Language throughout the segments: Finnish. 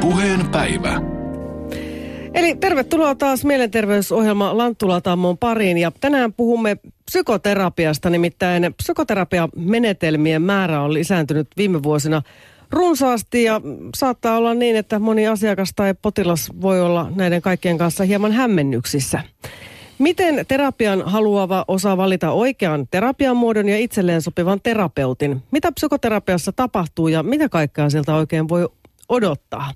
Puheen päivä. Eli tervetuloa taas mielenterveysohjelma Lanttulatammon pariin ja tänään puhumme psykoterapiasta, nimittäin psykoterapiamenetelmien määrä on lisääntynyt viime vuosina runsaasti ja saattaa olla niin, että moni asiakas tai potilas voi olla näiden kaikkien kanssa hieman hämmennyksissä. Miten terapian haluava osaa valita oikean terapian muodon ja itselleen sopivan terapeutin? Mitä psykoterapiassa tapahtuu ja mitä kaikkea sieltä oikein voi odottaa?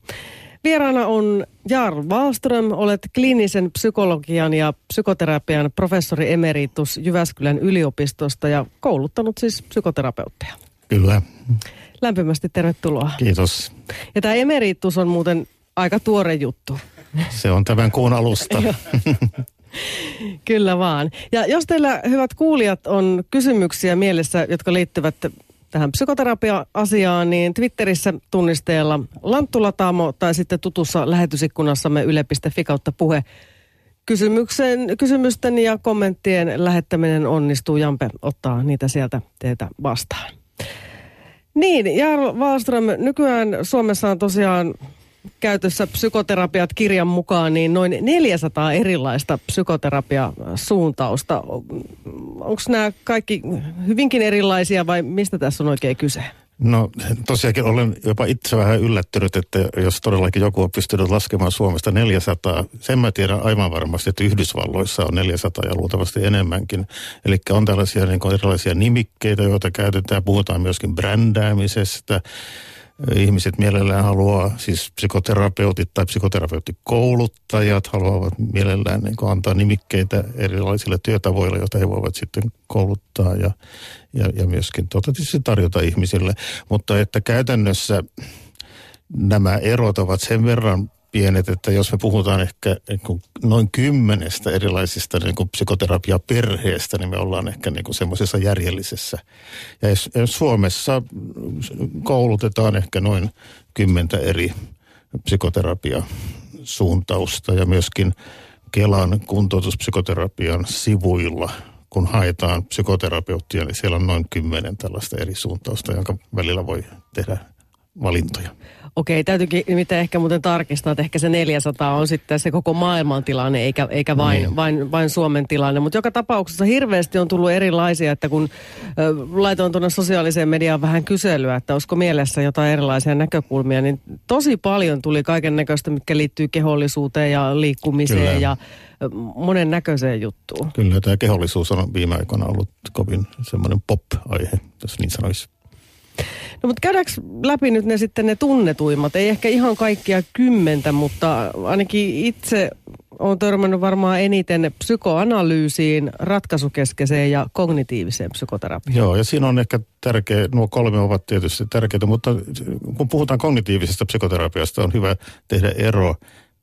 Vieraana on Jarl Wallström, olet kliinisen psykologian ja psykoterapian professori emeritus Jyväskylän yliopistosta ja kouluttanut siis psykoterapeutteja. Kyllä. Lämpimästi tervetuloa. Kiitos. Ja tämä emeritus on muuten aika tuore juttu. Se on tämän kuun alusta. Kyllä vaan. Ja jos teillä, hyvät kuulijat, on kysymyksiä mielessä, jotka liittyvät tähän psykoterapia-asiaan, niin Twitterissä tunnisteella Lanttulataamo tai sitten tutussa lähetysikkunassamme yle.fi kautta puhe. Kysymyksen, kysymysten ja kommenttien lähettäminen onnistuu. Jampe ottaa niitä sieltä teitä vastaan. Niin, Jarl Wallström, nykyään Suomessa on tosiaan käytössä psykoterapiat kirjan mukaan niin noin 400 erilaista psykoterapiasuuntausta. Onko nämä kaikki hyvinkin erilaisia vai mistä tässä on oikein kyse? No tosiaankin olen jopa itse vähän yllättynyt, että jos todellakin joku on pystynyt laskemaan Suomesta 400, sen mä tiedän aivan varmasti, että Yhdysvalloissa on 400 ja luultavasti enemmänkin. Eli on tällaisia niin erilaisia nimikkeitä, joita käytetään, puhutaan myöskin brändäämisestä, ihmiset mielellään haluaa, siis psykoterapeutit tai psykoterapeutikouluttajat haluavat mielellään niin kuin antaa nimikkeitä erilaisille työtavoille, joita he voivat sitten kouluttaa ja, ja, ja myöskin tota, tarjota ihmisille. Mutta että käytännössä nämä erot ovat sen verran pienet, että jos me puhutaan ehkä noin kymmenestä erilaisista niin kuin psykoterapiaperheestä, niin me ollaan ehkä niin kuin semmoisessa järjellisessä. Ja Suomessa koulutetaan ehkä noin kymmentä eri psykoterapiasuuntausta ja myöskin Kelan kuntoutuspsykoterapian sivuilla kun haetaan psykoterapeuttia, niin siellä on noin kymmenen tällaista eri suuntausta, jonka välillä voi tehdä valintoja. Okei, täytyykin nimittäin ehkä muuten tarkistaa, että ehkä se 400 on sitten se koko maailman tilanne, eikä, eikä vain, niin. vain, vain Suomen tilanne. Mutta joka tapauksessa hirveästi on tullut erilaisia, että kun ö, laitoin tuonne sosiaaliseen mediaan vähän kyselyä, että olisiko mielessä jotain erilaisia näkökulmia, niin tosi paljon tuli kaiken näköistä, mitkä liittyy kehollisuuteen ja liikkumiseen Kyllä. ja monen näköiseen juttuun. Kyllä, tämä kehollisuus on viime aikoina ollut kovin semmoinen pop-aihe, jos niin sanoisi. No mutta käydäänkö läpi nyt ne sitten ne tunnetuimmat? Ei ehkä ihan kaikkia kymmentä, mutta ainakin itse on törmännyt varmaan eniten psykoanalyysiin, ratkaisukeskeiseen ja kognitiiviseen psykoterapiaan. Joo, ja siinä on ehkä tärkeä, nuo kolme ovat tietysti tärkeitä, mutta kun puhutaan kognitiivisesta psykoterapiasta, on hyvä tehdä ero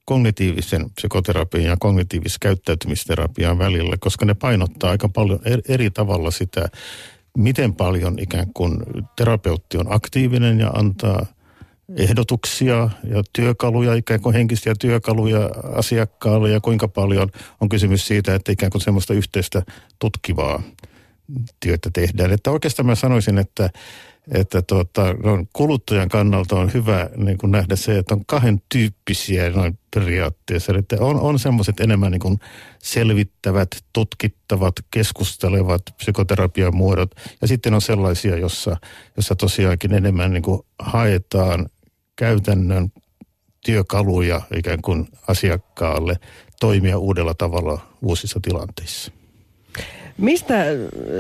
kognitiivisen psykoterapian ja kognitiivisen käyttäytymisterapian välillä, koska ne painottaa aika paljon eri tavalla sitä miten paljon ikään kuin terapeutti on aktiivinen ja antaa ehdotuksia ja työkaluja, ikään kuin henkisiä työkaluja asiakkaalle ja kuinka paljon on kysymys siitä, että ikään kuin semmoista yhteistä tutkivaa työtä tehdään. Että oikeastaan mä sanoisin, että että tuota, no, kuluttajan kannalta on hyvä niin kuin nähdä se, että on kahden tyyppisiä noin periaatteessa. Että on, on semmoiset enemmän niin kuin selvittävät, tutkittavat, keskustelevat psykoterapian muodot. Ja sitten on sellaisia, jossa, jossa tosiaankin enemmän niin kuin haetaan käytännön työkaluja ikään kuin asiakkaalle toimia uudella tavalla uusissa tilanteissa. Mistä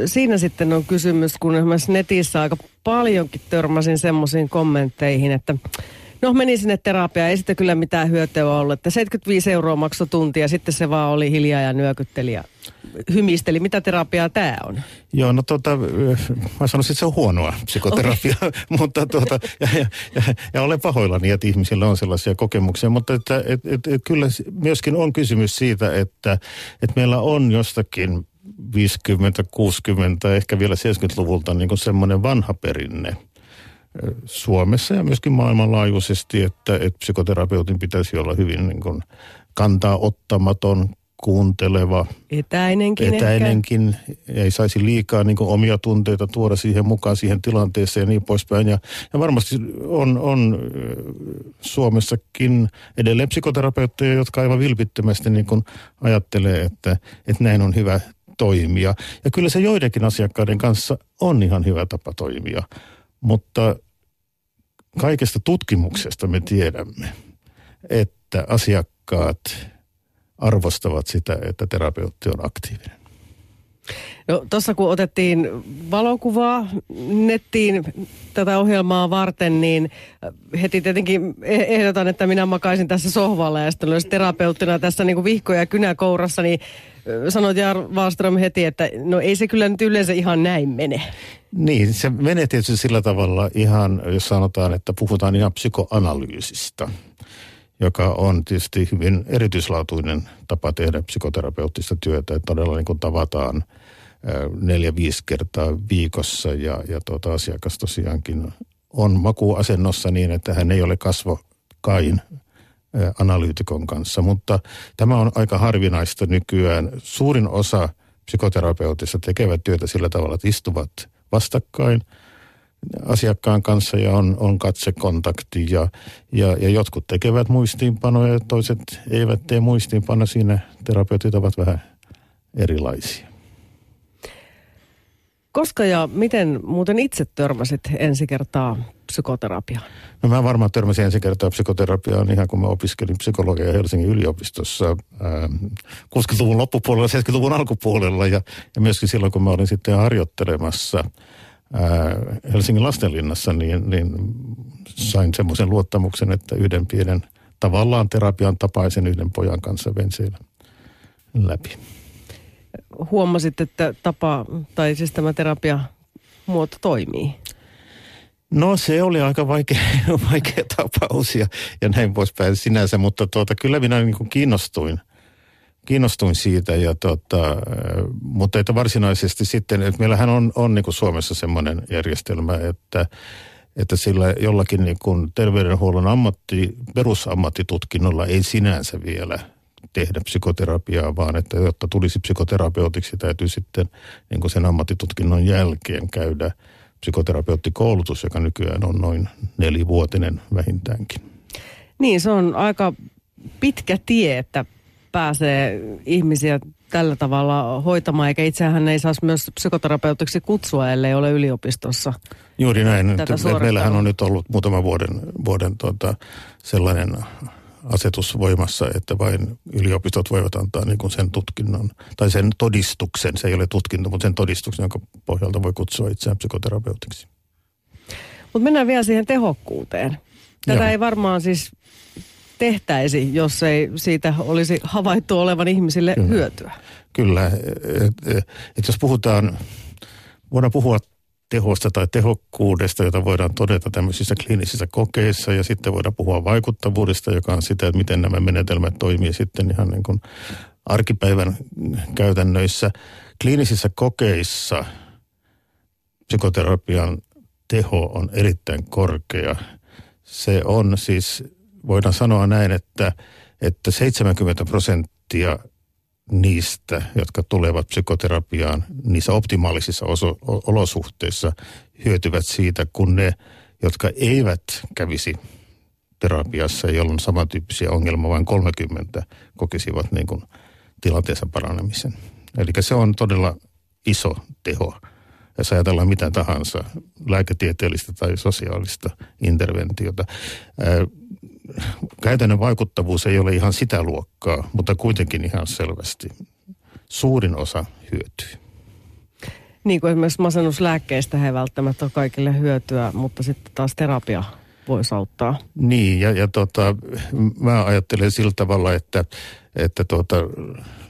siinä sitten on kysymys, kun esimerkiksi netissä aika paljonkin törmäsin semmoisiin kommentteihin, että no meni sinne terapiaan, ei sitten kyllä mitään hyötyä ollut, että 75 euroa maksoi tuntia, sitten se vaan oli hiljaa ja nyökytteli ja hymisteli. Mitä terapiaa tämä on? Joo, no tota, mä sanoisin, että se on huonoa psykoterapiaa, okay. mutta tuota, ja, ja, ja, ja olen pahoillani, että ihmisillä on sellaisia kokemuksia, mutta että, et, et, et, kyllä myöskin on kysymys siitä, että, että meillä on jostakin 50, 60, ehkä vielä 70-luvulta niin kuin semmoinen vanha perinne Suomessa ja myöskin maailmanlaajuisesti, että, että psykoterapeutin pitäisi olla hyvin niin kuin kantaa ottamaton, kuunteleva. Etäinenkin Etäinenkin. Ehkä. Ei saisi liikaa niin omia tunteita tuoda siihen mukaan siihen tilanteeseen ja niin poispäin. Ja, ja varmasti on, on Suomessakin edelleen psykoterapeutteja, jotka aivan vilpittömästi niin kuin ajattelee, että, että näin on hyvä toimia. Ja kyllä se joidenkin asiakkaiden kanssa on ihan hyvä tapa toimia. Mutta kaikesta tutkimuksesta me tiedämme, että asiakkaat arvostavat sitä, että terapeutti on aktiivinen. No tuossa kun otettiin valokuvaa nettiin tätä ohjelmaa varten, niin heti tietenkin e- ehdotan, että minä makaisin tässä sohvalla ja sitten olisi terapeuttina tässä niin vihkoja ja kynä kourassa, niin sanoit Jar Wallström heti, että no ei se kyllä nyt yleensä ihan näin mene. Niin, se menee tietysti sillä tavalla ihan, jos sanotaan, että puhutaan ihan psykoanalyysistä joka on tietysti hyvin erityislaatuinen tapa tehdä psykoterapeuttista työtä. Että todella niin kuin tavataan neljä-viisi kertaa viikossa ja, ja tuota, asiakas tosiaankin on makuasennossa niin, että hän ei ole kasvokain analyytikon kanssa. Mutta tämä on aika harvinaista nykyään. Suurin osa psykoterapeutissa tekevät työtä sillä tavalla, että istuvat vastakkain – asiakkaan kanssa ja on, on katsekontakti ja, ja, ja jotkut tekevät muistiinpanoja ja toiset eivät tee muistiinpanoja. Siinä terapeutit ovat vähän erilaisia. Koska ja miten muuten itse törmäsit ensi kertaa psykoterapiaan? No mä varmaan törmäsin ensi kertaa psykoterapiaan ihan kun mä opiskelin psykologiaa Helsingin yliopistossa ää, 60-luvun loppupuolella, 70-luvun alkupuolella ja, ja myöskin silloin kun mä olin sitten harjoittelemassa – Helsingin lastenlinnassa, niin, niin sain semmoisen luottamuksen, että yhden pienen tavallaan terapian tapaisen yhden pojan kanssa vein siellä läpi. Huomasit, että tapa, tai siis tämä terapia muoto toimii? No se oli aika vaikea, vaikea tapaus ja, ja näin poispäin sinänsä, mutta tuota, kyllä minä niin kuin kiinnostuin – kiinnostuin siitä, ja tota, mutta että varsinaisesti sitten, että meillähän on, on niin kuin Suomessa semmoinen järjestelmä, että, että sillä jollakin niin kuin terveydenhuollon ammatti, perusammattitutkinnolla ei sinänsä vielä tehdä psykoterapiaa, vaan että jotta tulisi psykoterapeutiksi, täytyy sitten niin kuin sen ammattitutkinnon jälkeen käydä psykoterapeuttikoulutus, joka nykyään on noin nelivuotinen vähintäänkin. Niin, se on aika pitkä tie, että pääsee ihmisiä tällä tavalla hoitamaan, eikä itsehän ei saisi myös psykoterapeutiksi kutsua, ellei ole yliopistossa. Juuri näin. Tätä Meillähän on nyt ollut muutaman vuoden, vuoden tuota, sellainen asetus voimassa, että vain yliopistot voivat antaa niin kuin sen tutkinnon, tai sen todistuksen, se ei ole tutkinto, mutta sen todistuksen, jonka pohjalta voi kutsua itseään psykoterapeutiksi. Mutta mennään vielä siihen tehokkuuteen. Tätä Joo. ei varmaan siis tehtäisi, jos ei siitä olisi havaittu olevan ihmisille Kyllä. hyötyä? Kyllä. Et, et, et jos puhutaan, voidaan puhua tehosta tai tehokkuudesta, jota voidaan todeta tämmöisissä kliinisissä kokeissa ja sitten voidaan puhua vaikuttavuudesta, joka on sitä, että miten nämä menetelmät toimii sitten ihan niin kuin arkipäivän käytännöissä. Kliinisissä kokeissa psykoterapian teho on erittäin korkea. Se on siis voidaan sanoa näin, että, että 70 prosenttia niistä, jotka tulevat psykoterapiaan niissä optimaalisissa oso- olosuhteissa, hyötyvät siitä, kun ne, jotka eivät kävisi terapiassa, jolloin samantyyppisiä ongelmia vain 30 kokisivat niin kuin tilanteensa paranemisen. Eli se on todella iso teho. Jos ajatellaan mitä tahansa, lääketieteellistä tai sosiaalista interventiota käytännön vaikuttavuus ei ole ihan sitä luokkaa, mutta kuitenkin ihan selvästi suurin osa hyötyy. Niin kuin esimerkiksi masennuslääkkeistä he välttämättä ole kaikille hyötyä, mutta sitten taas terapia voisi auttaa. Niin, ja, ja tota, mä ajattelen sillä tavalla, että, että tota,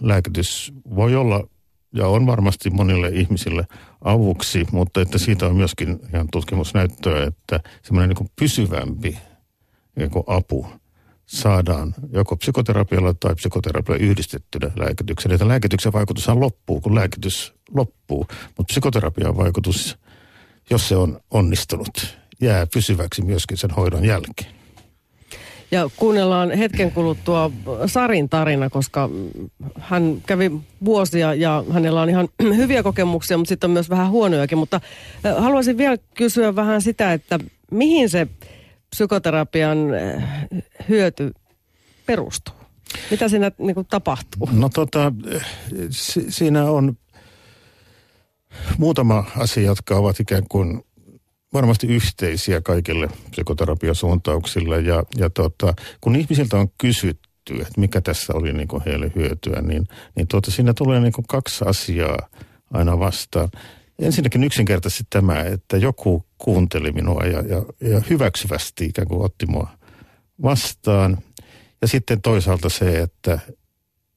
lääkitys voi olla ja on varmasti monille ihmisille avuksi, mutta että siitä on myöskin ihan tutkimusnäyttöä, että semmoinen niin pysyvämpi niin apu saadaan joko psykoterapialla tai psykoterapialla yhdistettynä lääkitykseen. Että lääkityksen vaikutushan loppuu, kun lääkitys loppuu, mutta psykoterapian vaikutus, jos se on onnistunut, jää pysyväksi myöskin sen hoidon jälkeen. Ja kuunnellaan hetken kuluttua Sarin tarina, koska hän kävi vuosia ja hänellä on ihan hyviä kokemuksia, mutta sitten on myös vähän huonojakin. Mutta haluaisin vielä kysyä vähän sitä, että mihin se psykoterapian hyöty perustuu? Mitä siinä niin kuin, tapahtuu? No tota, si- siinä on muutama asia, jotka ovat ikään kuin varmasti yhteisiä kaikille psykoterapiasuuntauksille. Ja, ja tota, kun ihmisiltä on kysytty, että mikä tässä oli niin kuin heille hyötyä, niin, niin tuota, siinä tulee niin kuin kaksi asiaa aina vastaan. Ensinnäkin yksinkertaisesti tämä, että joku kuunteli minua ja, ja, ja hyväksyvästi ikään kuin otti mua vastaan. Ja sitten toisaalta se, että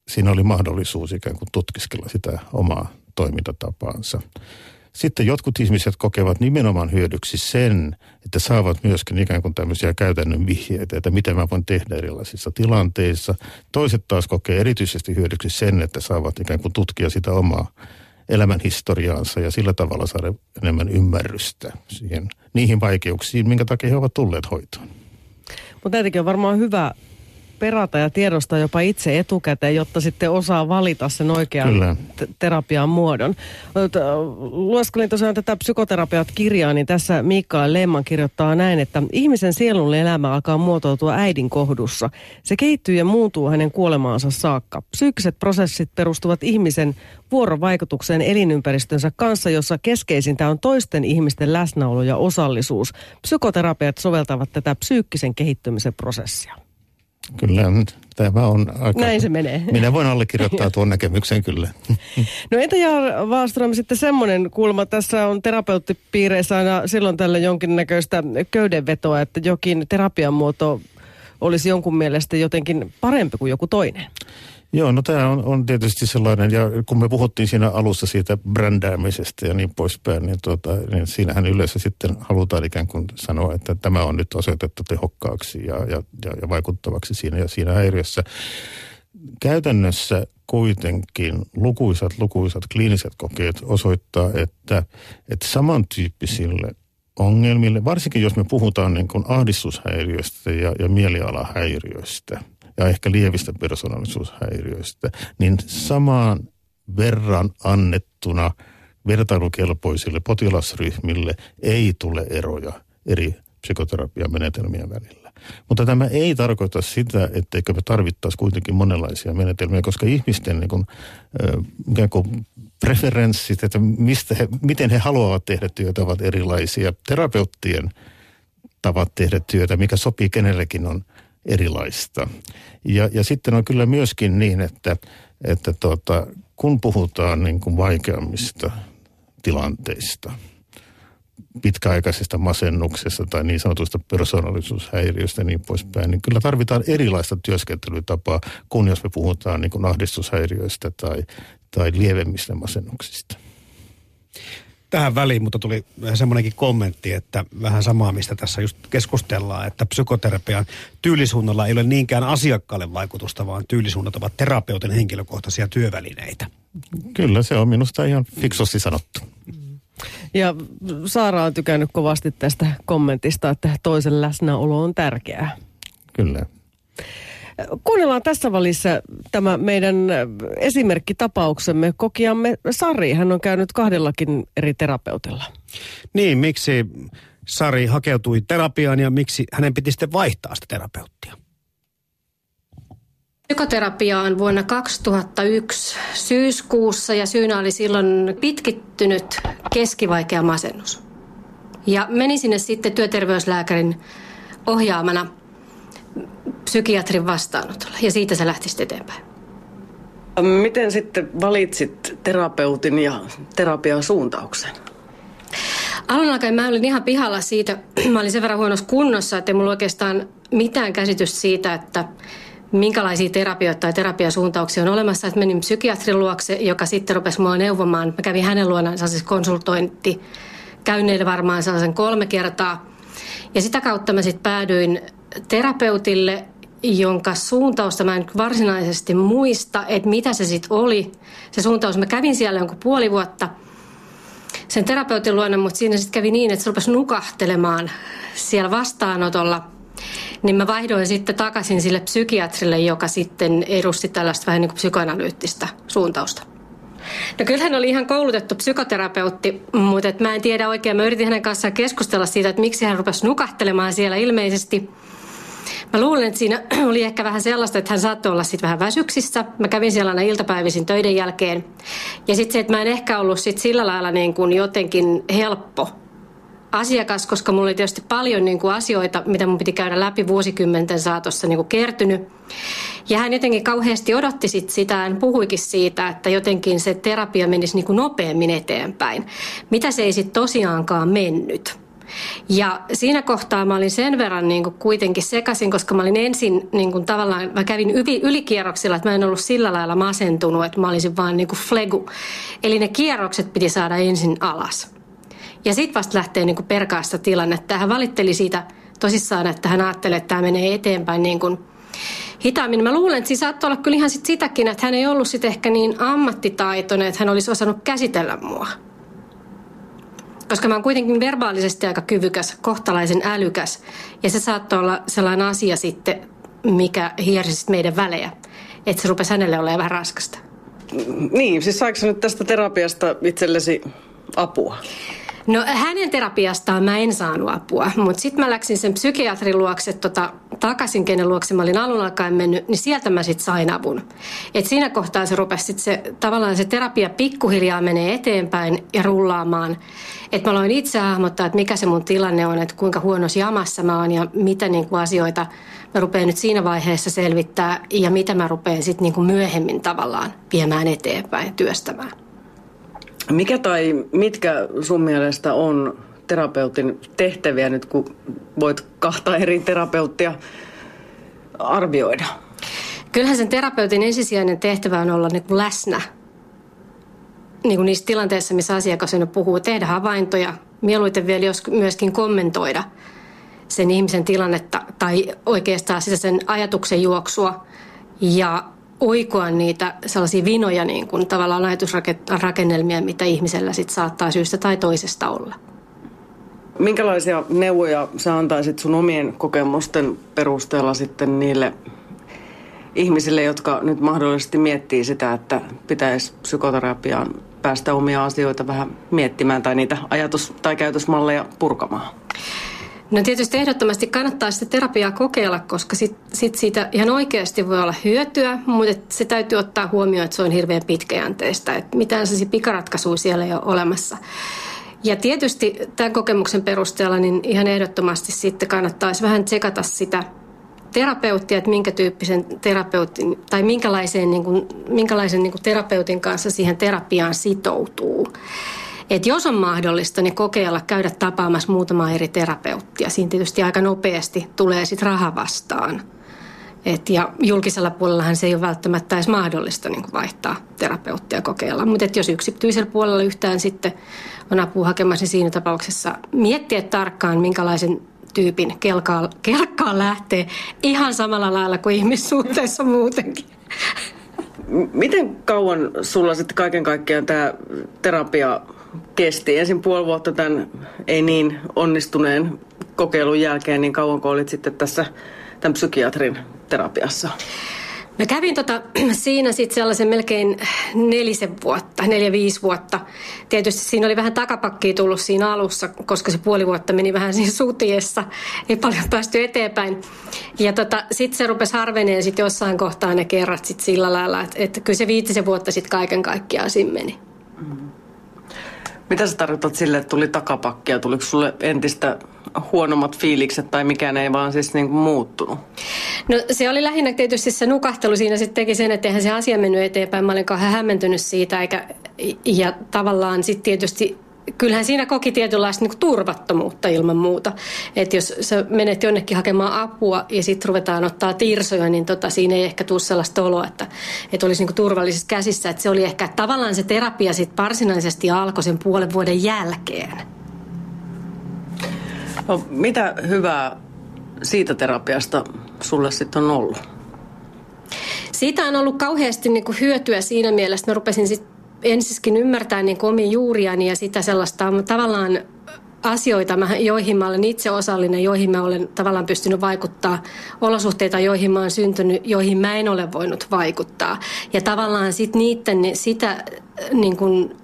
siinä oli mahdollisuus ikään kuin tutkiskella sitä omaa toimintatapaansa. Sitten jotkut ihmiset kokevat nimenomaan hyödyksi sen, että saavat myöskin ikään kuin tämmöisiä käytännön vihjeitä, että mitä mä voin tehdä erilaisissa tilanteissa. Toiset taas kokee erityisesti hyödyksi sen, että saavat ikään kuin tutkia sitä omaa elämän historiaansa ja sillä tavalla saada enemmän ymmärrystä siihen, niihin vaikeuksiin, minkä takia he ovat tulleet hoitoon. Mutta näitäkin on varmaan hyvä perata ja tiedostaa jopa itse etukäteen, jotta sitten osaa valita sen oikean Kyllä. terapian muodon. Lueskelin tosiaan tätä psykoterapiat kirjaa, niin tässä Mikael Lemman kirjoittaa näin, että ihmisen sielun elämä alkaa muotoutua äidin kohdussa. Se kehittyy ja muuntuu hänen kuolemaansa saakka. Psyykkiset prosessit perustuvat ihmisen vuorovaikutukseen elinympäristönsä kanssa, jossa keskeisintä on toisten ihmisten läsnäolo ja osallisuus. Psykoterapiat soveltavat tätä psyykkisen kehittymisen prosessia. Kyllä, tämä on aika... Näin se menee. Minä voin allekirjoittaa tuon näkemyksen kyllä. No entä Jaar Wallström sitten semmoinen kulma, tässä on terapeuttipiireissä aina silloin tällä jonkinnäköistä köydenvetoa, että jokin terapian muoto olisi jonkun mielestä jotenkin parempi kuin joku toinen. Joo, no tämä on, on tietysti sellainen, ja kun me puhuttiin siinä alussa siitä brändäämisestä ja niin poispäin, niin, tuota, niin siinähän yleensä sitten halutaan ikään kuin sanoa, että tämä on nyt osoitettu tehokkaaksi ja, ja, ja, ja vaikuttavaksi siinä ja siinä häiriössä. Käytännössä kuitenkin lukuisat, lukuisat kliiniset kokeet osoittaa, että, että samantyyppisille ongelmille, varsinkin jos me puhutaan niin kuin ahdistushäiriöistä ja, ja mielialahäiriöistä – ja ehkä lievistä persoonallisuushäiriöistä, niin samaan verran annettuna vertailukelpoisille potilasryhmille ei tule eroja eri psykoterapiamenetelmien välillä. Mutta tämä ei tarkoita sitä, etteikö me tarvittaisi kuitenkin monenlaisia menetelmiä, koska ihmisten niin kuin, äh, kuin preferenssit, että mistä he, miten he haluavat tehdä työtä, ovat erilaisia. Terapeuttien tavat tehdä työtä, mikä sopii kenellekin on erilaista. Ja, ja sitten on kyllä myöskin niin, että, että tuota, kun puhutaan niin kuin vaikeammista tilanteista, pitkäaikaisesta masennuksesta tai niin sanotusta persoonallisuushäiriöstä ja niin poispäin, niin kyllä tarvitaan erilaista työskentelytapaa kuin jos me puhutaan niin kuin ahdistushäiriöistä tai, tai lievemmistä masennuksista tähän väliin, mutta tuli semmoinenkin kommentti, että vähän samaa, mistä tässä just keskustellaan, että psykoterapian tyylisuunnalla ei ole niinkään asiakkaalle vaikutusta, vaan tyylisuunnat ovat terapeutin henkilökohtaisia työvälineitä. Kyllä, se on minusta ihan fiksusti sanottu. Ja Saara on tykännyt kovasti tästä kommentista, että toisen läsnäolo on tärkeää. Kyllä. Kuunnellaan tässä välissä tämä meidän esimerkkitapauksemme. Kokiamme Sari, hän on käynyt kahdellakin eri terapeutilla. Niin, miksi Sari hakeutui terapiaan ja miksi hänen piti sitten vaihtaa sitä terapeuttia? Psykoterapiaan vuonna 2001 syyskuussa ja syynä oli silloin pitkittynyt keskivaikea masennus. Ja menin sinne sitten työterveyslääkärin ohjaamana – psykiatrin vastaanotolla ja siitä se lähti eteenpäin. Miten sitten valitsit terapeutin ja terapian suuntauksen? Alun alkaen mä olin ihan pihalla siitä, mä olin sen verran huonossa kunnossa, että ei mulla oikeastaan mitään käsitystä siitä, että minkälaisia terapioita tai terapiasuuntauksia on olemassa. Että menin psykiatrin luokse, joka sitten rupesi mua neuvomaan. Mä kävin hänen luonaan sellaisessa konsultointi käynneillä varmaan sellaisen kolme kertaa. Ja sitä kautta mä sitten päädyin terapeutille, jonka suuntausta mä en varsinaisesti muista, että mitä se sitten oli. Se suuntaus, mä kävin siellä jonkun puoli vuotta sen terapeutin luona, mutta siinä sitten kävi niin, että se rupesi nukahtelemaan siellä vastaanotolla. niin mä vaihdoin sitten takaisin sille psykiatrille, joka sitten edusti tällaista vähän niin kuin psykoanalyyttistä suuntausta. No kyllä hän oli ihan koulutettu psykoterapeutti, mutta et mä en tiedä oikein. Mä yritin hänen kanssaan keskustella siitä, että miksi hän rupesi nukahtelemaan siellä ilmeisesti. Mä luulen, että siinä oli ehkä vähän sellaista, että hän saattoi olla sitten vähän väsyksissä. Mä kävin siellä aina iltapäivisin töiden jälkeen. Ja sitten se, että mä en ehkä ollut sit sillä lailla niin kuin jotenkin helppo asiakas, koska mulla oli tietysti paljon niin kuin asioita, mitä mun piti käydä läpi vuosikymmenten saatossa niin kuin kertynyt. Ja hän jotenkin kauheasti odotti sit sitä, hän puhuikin siitä, että jotenkin se terapia menisi niin kuin nopeammin eteenpäin. Mitä se ei sitten tosiaankaan mennyt. Ja siinä kohtaa mä olin sen verran niin kuin kuitenkin sekaisin, koska mä olin ensin niin kuin tavallaan, mä kävin yli, ylikierroksilla, että mä en ollut sillä lailla masentunut, että mä olisin vaan niin kuin flegu. Eli ne kierrokset piti saada ensin alas. Ja sitten vasta lähtee niin kuin perkaasta tilannetta. Hän valitteli siitä tosissaan, että hän ajattelee, että tämä menee eteenpäin niin kuin hitaammin. Mä luulen, että siinä saattoi olla kyllä ihan sit sitäkin, että hän ei ollut sit ehkä niin ammattitaitoinen, että hän olisi osannut käsitellä mua. Koska mä oon kuitenkin verbaalisesti aika kyvykäs, kohtalaisen älykäs. Ja se saattoi olla sellainen asia sitten, mikä hiersi meidän välejä. Että se rupesi hänelle olemaan vähän raskasta. Niin, siis saiko nyt tästä terapiasta itsellesi apua? No hänen terapiastaan mä en saanut apua, mutta sitten mä läksin sen psykiatrin luokse tota, takaisin, kenen luokse mä olin alun alkaen mennyt, niin sieltä mä sitten sain avun. Et siinä kohtaa se rupesi sit se, tavallaan se terapia pikkuhiljaa menee eteenpäin ja rullaamaan. Että mä aloin itse hahmottaa, että mikä se mun tilanne on, että kuinka huonossa jamassa mä oon ja mitä niinku asioita mä rupean nyt siinä vaiheessa selvittää ja mitä mä rupean sitten niinku myöhemmin tavallaan viemään eteenpäin, työstämään. Mikä tai mitkä sun mielestä on terapeutin tehtäviä nyt, kun voit kahta eri terapeuttia arvioida? Kyllähän sen terapeutin ensisijainen tehtävä on olla niin läsnä niin kuin niissä tilanteissa, missä asiakas puhuu, tehdä havaintoja, mieluiten vielä myöskin kommentoida sen ihmisen tilannetta tai oikeastaan sitä sen ajatuksen juoksua ja oikoa niitä sellaisia vinoja niin kuin tavallaan ajatusrakennelmia, mitä ihmisellä sit saattaa syystä tai toisesta olla. Minkälaisia neuvoja sä antaisit sun omien kokemusten perusteella sitten niille ihmisille, jotka nyt mahdollisesti miettii sitä, että pitäisi psykoterapiaan päästä omia asioita vähän miettimään tai niitä ajatus- tai käytösmalleja purkamaan? No tietysti ehdottomasti kannattaa sitä terapiaa kokeilla, koska sit, sit siitä ihan oikeasti voi olla hyötyä, mutta se täytyy ottaa huomioon, että se on hirveän pitkäjänteistä. Että mitään sellaisia pikaratkaisuja siellä ei ole olemassa. Ja tietysti tämän kokemuksen perusteella niin ihan ehdottomasti sitten kannattaisi vähän tsekata sitä terapeuttia, että minkä tyyppisen terapeutin tai minkälaisen, niin kuin, minkälaisen niin kuin terapeutin kanssa siihen terapiaan sitoutuu. Et jos on mahdollista, niin kokeilla käydä tapaamassa muutama eri terapeuttia. Siinä tietysti aika nopeasti tulee sitten raha vastaan. Et ja julkisella puolellahan se ei ole välttämättä edes mahdollista niin vaihtaa terapeuttia kokeilla. Mutta jos yksityisellä puolella yhtään sitten on apua hakemassa, niin siinä tapauksessa miettiä tarkkaan, minkälaisen tyypin kelkaa, kelkkaa lähtee ihan samalla lailla kuin ihmissuhteessa muutenkin. Miten kauan sulla sitten kaiken kaikkiaan tämä terapia kesti. Ensin puoli vuotta tämän ei niin onnistuneen kokeilun jälkeen, niin kauan kun olit sitten tässä tämän psykiatrin terapiassa? Mä kävin tota, siinä sitten sellaisen melkein nelisen vuotta, neljä-viisi vuotta. Tietysti siinä oli vähän takapakkia tullut siinä alussa, koska se puoli vuotta meni vähän siinä sutiessa. Ei paljon päästy eteenpäin. Ja tota, sitten se rupesi harveneen sitten jossain kohtaa ne kerrat sitten sillä lailla, että, että kyllä se viitisen vuotta sitten kaiken kaikkiaan siinä meni. Mm. Mitä sä tarkoitat sille, että tuli takapakkia? Tuliko sulle entistä huonommat fiilikset tai mikään ei vaan siis niin kuin muuttunut? No se oli lähinnä tietysti se nukahtelu siinä sitten teki sen, että eihän se asia mennyt eteenpäin. Mä olin kauhean hämmentynyt siitä eikä, ja tavallaan sitten tietysti kyllähän siinä koki tietynlaista niin turvattomuutta ilman muuta. Että jos sä menet jonnekin hakemaan apua ja sitten ruvetaan ottaa tirsoja, niin tota, siinä ei ehkä tule sellaista oloa, että, että olisi niin turvallisissa käsissä. Että se oli ehkä tavallaan se terapia sitten varsinaisesti alkoi sen puolen vuoden jälkeen. No, mitä hyvää siitä terapiasta sulle sitten on ollut? Siitä on ollut kauheasti niin kuin hyötyä siinä mielessä, että mä rupesin sitten ensiskin ymmärtää niin omia juuriani ja sitä sellaista tavallaan asioita, joihin mä olen itse osallinen, joihin mä olen tavallaan pystynyt vaikuttaa, olosuhteita, joihin mä olen syntynyt, joihin mä en ole voinut vaikuttaa. Ja tavallaan sit niiden, sitä niin kuin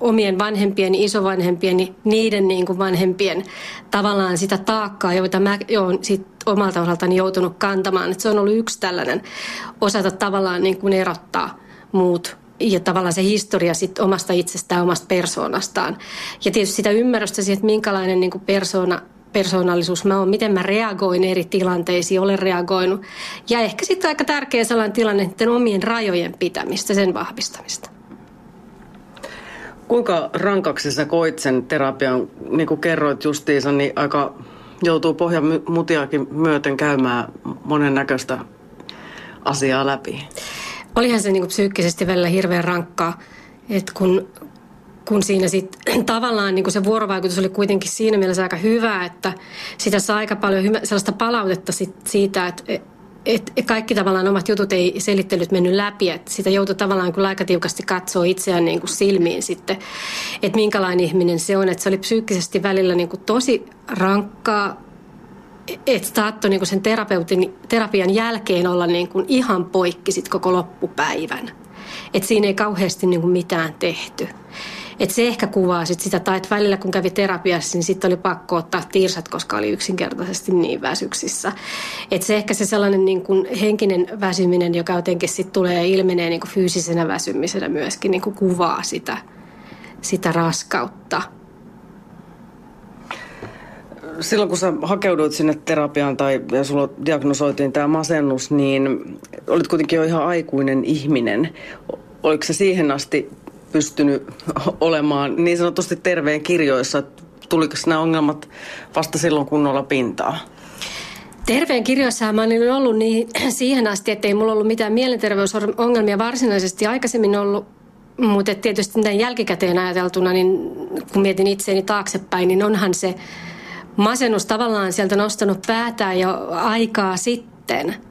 omien vanhempien, isovanhempien, niiden niin kuin vanhempien tavallaan sitä taakkaa, joita mä olen sit omalta osaltani joutunut kantamaan. Et se on ollut yksi tällainen osata tavallaan niin kuin erottaa muut ja tavallaan se historia sit omasta itsestään, omasta persoonastaan. Ja tietysti sitä ymmärrystä siihen, että minkälainen niin persoona persoonallisuus mä oon, miten mä reagoin eri tilanteisiin, olen reagoinut. Ja ehkä sitten aika tärkeä sellainen tilanne, että omien rajojen pitämistä, sen vahvistamista. Kuinka rankaksi sä koit sen terapian, niin kuin kerroit justiinsa, niin aika joutuu pohjamutiakin myöten käymään monennäköistä asiaa läpi? Olihan se niin kuin psyykkisesti välillä hirveän rankkaa, että kun, kun siinä sitten tavallaan niin kuin se vuorovaikutus oli kuitenkin siinä mielessä aika hyvä, että sitä saa aika paljon hyvä, sellaista palautetta sit siitä, että et, et kaikki tavallaan omat jutut ei selittelyt mennyt läpi, että sitä joutui tavallaan kyllä aika tiukasti katsoa itseään niin kuin silmiin sitten, että minkälainen ihminen se on, että se oli psyykkisesti välillä niin kuin tosi rankkaa, että saattoi niin sen terapeutin, terapian jälkeen olla niin kuin ihan poikki sit koko loppupäivän. Että siinä ei kauheasti niin kuin mitään tehty. Et se ehkä kuvaa sit sitä, tai että välillä kun kävi terapiassa, niin sitten oli pakko ottaa tiirsat, koska oli yksinkertaisesti niin väsyksissä. Et se ehkä se sellainen niin kuin henkinen väsyminen, joka jotenkin sitten tulee ja ilmenee niin kuin fyysisenä väsymisenä myöskin, niin kuin kuvaa sitä, sitä raskautta silloin kun sä hakeuduit sinne terapiaan tai ja sulla diagnosoitiin tämä masennus, niin olit kuitenkin jo ihan aikuinen ihminen. Oliko se siihen asti pystynyt olemaan niin sanotusti terveen kirjoissa? Tuliko nämä ongelmat vasta silloin kunnolla pintaa? Terveen kirjoissa mä olen ollut niin, siihen asti, että ei mulla ollut mitään mielenterveysongelmia varsinaisesti aikaisemmin ollut. Mutta tietysti tämän jälkikäteen ajateltuna, niin kun mietin itseäni taaksepäin, niin onhan se masennus tavallaan sieltä nostanut päätään jo aikaa sitten –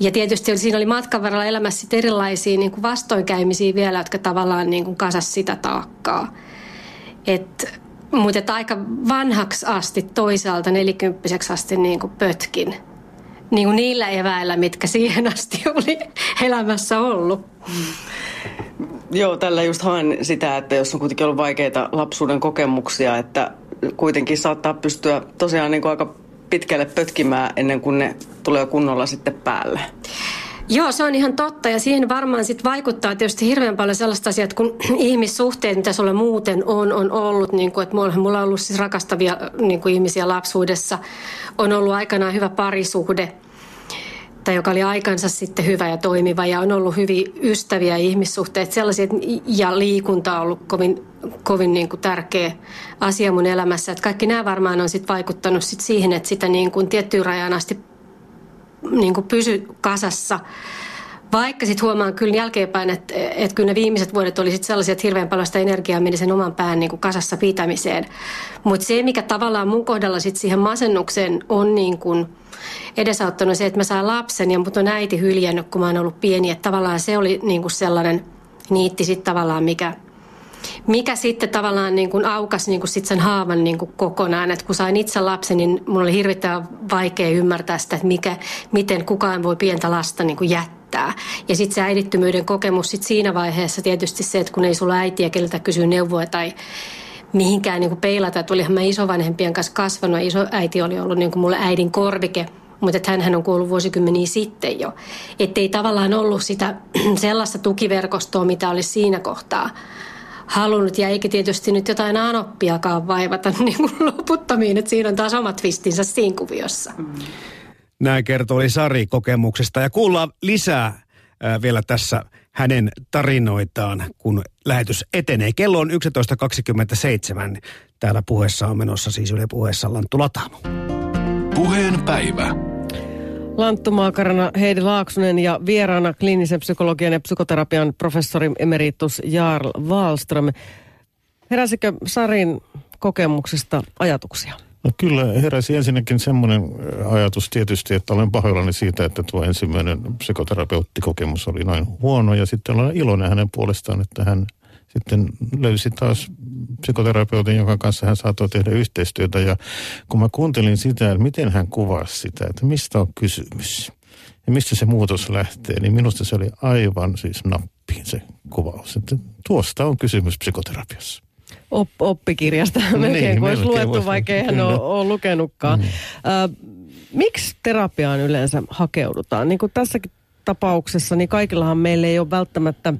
ja tietysti siinä oli matkan varrella elämässä erilaisia niin kuin vastoinkäymisiä vielä, jotka tavallaan niin kuin kasas sitä taakkaa. Et, mutta et aika vanhaksi asti toisaalta, nelikymppiseksi asti niin kuin pötkin. Niin kuin niillä eväillä, mitkä siihen asti oli elämässä ollut. Joo, tällä just haen sitä, että jos on kuitenkin ollut vaikeita lapsuuden kokemuksia, että kuitenkin saattaa pystyä tosiaan niin kuin aika pitkälle pötkimään ennen kuin ne tulee kunnolla sitten päälle. Joo, se on ihan totta ja siihen varmaan sitten vaikuttaa tietysti hirveän paljon sellaista asiaa, kun ihmissuhteet, mitä sulla muuten on, on ollut, niin kuin, että mulla on ollut siis rakastavia niin kuin ihmisiä lapsuudessa, on ollut aikanaan hyvä parisuhde – tai joka oli aikansa sitten hyvä ja toimiva ja on ollut hyvin ystäviä ihmissuhteet, sellaisia, ja liikunta on ollut kovin, kovin niin kuin tärkeä asia mun elämässä. Että kaikki nämä varmaan on sitten vaikuttanut sit siihen, että sitä niin kuin tiettyyn rajaan asti niin kuin pysy kasassa. Vaikka sitten huomaan kyllä jälkeenpäin, että, että kyllä ne viimeiset vuodet oli sit sellaisia, että hirveän paljon sitä energiaa meni sen oman pään niin kuin kasassa pitämiseen. Mutta se, mikä tavallaan mun kohdalla sitten siihen masennukseen on niin kuin – edesauttanut se, että mä saan lapsen ja mut on äiti hyljännyt, kun mä oon ollut pieni. Että tavallaan se oli niin kuin sellainen niitti sitten tavallaan, mikä, mikä sitten tavallaan niin kuin aukas niin kuin sit sen haavan niin kuin kokonaan. Että kun sain itse lapsen, niin mulla oli hirvittävän vaikea ymmärtää sitä, että mikä, miten kukaan voi pientä lasta niin kuin jättää. Ja sitten se äidittömyyden kokemus sit siinä vaiheessa tietysti se, että kun ei sulla äitiä, keltä kysyy neuvoa tai mihinkään niin kuin peilata. Että olihan mä isovanhempien kanssa kasvanut. Iso äiti oli ollut niin kuin mulle äidin korvike, mutta että hän on kuollut vuosikymmeniä sitten jo. Että ei tavallaan ollut sitä sellaista tukiverkostoa, mitä olisi siinä kohtaa halunnut. Ja eikä tietysti nyt jotain anoppiakaan vaivata niin kuin loputtomiin, että siinä on taas omat twistinsä siinä kuviossa. Näin kertoi Sari kokemuksesta ja kuullaan lisää vielä tässä hänen tarinoitaan, kun lähetys etenee. Kello on 11.27. Täällä puheessa on menossa siis Yle puheessa Lanttu Lataamo. Puheen päivä. Lanttu Maakarana, Heidi Laaksonen ja vieraana kliinisen psykologian ja psykoterapian professori emeritus Jarl Wallström. Heräsikö Sarin kokemuksista ajatuksia? No kyllä heräsi ensinnäkin semmoinen ajatus tietysti, että olen pahoillani siitä, että tuo ensimmäinen psykoterapeuttikokemus oli näin huono. Ja sitten olen iloinen hänen puolestaan, että hän sitten löysi taas psykoterapeutin, jonka kanssa hän saattoi tehdä yhteistyötä. Ja kun mä kuuntelin sitä, että miten hän kuvasi sitä, että mistä on kysymys ja mistä se muutos lähtee, niin minusta se oli aivan siis nappiin se kuvaus. Että tuosta on kysymys psykoterapiassa. Op- oppikirjasta melkein, niin, kun olisi luettu, vaikka eihän ole, ole lukenutkaan. Mm. Ö, miksi terapiaan yleensä hakeudutaan? Niin kuin tässäkin tapauksessa, niin kaikillahan meillä ei ole välttämättä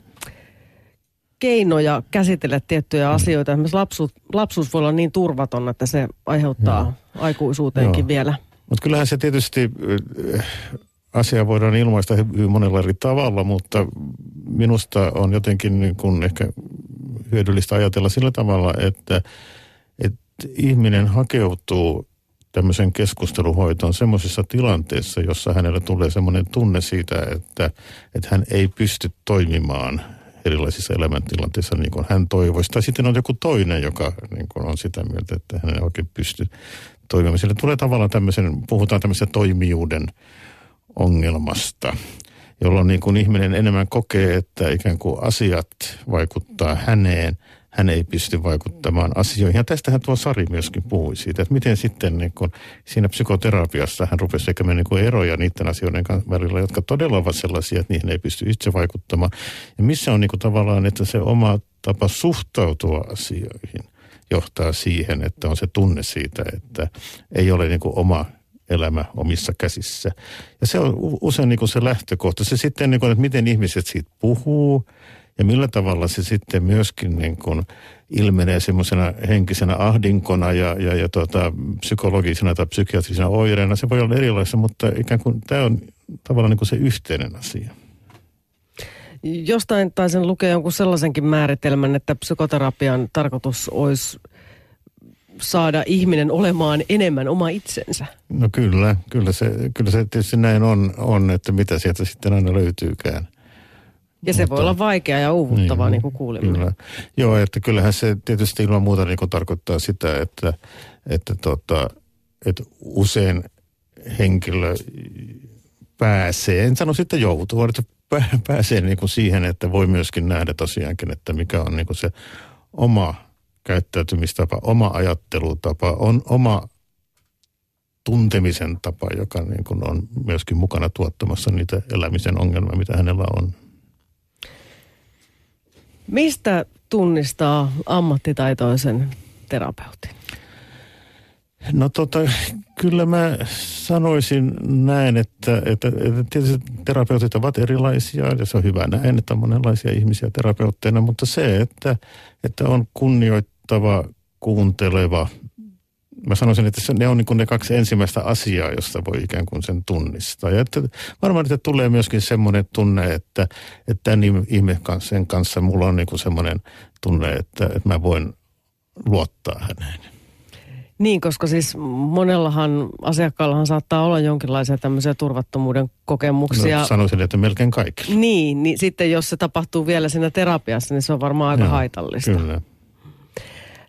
keinoja käsitellä tiettyjä mm. asioita. Esimerkiksi lapsuus, lapsuus voi olla niin turvaton, että se aiheuttaa Joo. aikuisuuteenkin Joo. vielä. Mutta kyllähän se tietysti asia voidaan ilmaista hyvin monella eri tavalla, mutta minusta on jotenkin niin kuin ehkä hyödyllistä ajatella sillä tavalla, että, että ihminen hakeutuu tämmöisen keskusteluhoitoon semmoisessa tilanteessa, jossa hänelle tulee semmoinen tunne siitä, että, että hän ei pysty toimimaan erilaisissa elämäntilanteissa niin kuin hän toivoisi. Tai sitten on joku toinen, joka niin kuin on sitä mieltä, että hän ei oikein pysty toimimaan. Sille tulee tavallaan tämmöisen, puhutaan tämmöisen toimijuuden ongelmasta, jolloin niin kuin ihminen enemmän kokee, että ikään kuin asiat vaikuttaa häneen, hän ei pysty vaikuttamaan asioihin. Ja tästähän tuo Sari myöskin puhui siitä, että miten sitten niin kuin siinä psykoterapiassa hän rupesi tekemään niin kuin eroja niiden asioiden välillä, jotka todella ovat sellaisia, että niihin ei pysty itse vaikuttamaan. Ja missä on niin kuin tavallaan, että se oma tapa suhtautua asioihin johtaa siihen, että on se tunne siitä, että ei ole niin kuin oma elämä omissa käsissä. Ja se on usein niin kuin se lähtökohta. Se sitten, niin kuin, että miten ihmiset siitä puhuu ja millä tavalla se sitten myöskin niin kuin ilmenee semmoisena henkisenä ahdinkona ja, ja, ja tota, psykologisena tai psykiatrisena oireena. Se voi olla erilaista, mutta ikään kuin tämä on tavallaan niin kuin se yhteinen asia. Jostain taisin lukea jonkun sellaisenkin määritelmän, että psykoterapian tarkoitus olisi saada ihminen olemaan enemmän oma itsensä. No kyllä, kyllä se, kyllä se tietysti näin on, on, että mitä sieltä sitten aina löytyykään. Ja se Mutta, voi olla vaikea ja uuvuttavaa, niin, niin kuin kuulimme. Kyllä. Joo, että kyllähän se tietysti ilman muuta niin kuin tarkoittaa sitä, että, että, tota, että usein henkilö pääsee, en sano sitten joutuu, että pääsee niin kuin siihen, että voi myöskin nähdä tosiaankin, että mikä on niin kuin se oma käyttäytymistapa, oma ajattelutapa, on oma tuntemisen tapa, joka niin kuin on myöskin mukana tuottamassa niitä elämisen ongelmia, mitä hänellä on. Mistä tunnistaa ammattitaitoisen terapeutin? No tota, kyllä mä sanoisin näin, että, että, että tietysti terapeutit ovat erilaisia ja se on hyvä näin, että on monenlaisia ihmisiä terapeutteina, mutta se, että, että on kunnioittava, kuunteleva, mä sanoisin, että se, ne on niin ne kaksi ensimmäistä asiaa, josta voi ikään kuin sen tunnistaa. Ja että varmaan, että tulee myöskin semmoinen tunne, että, että tämän ihmisen kanssa, kanssa mulla on niin semmoinen tunne, että, että mä voin luottaa häneen. Niin, koska siis monellahan asiakkaallahan saattaa olla jonkinlaisia tämmöisiä turvattomuuden kokemuksia. No, sanoisin, että melkein kaikki. Niin, niin sitten jos se tapahtuu vielä siinä terapiassa, niin se on varmaan aika Joo, haitallista. Kyllä.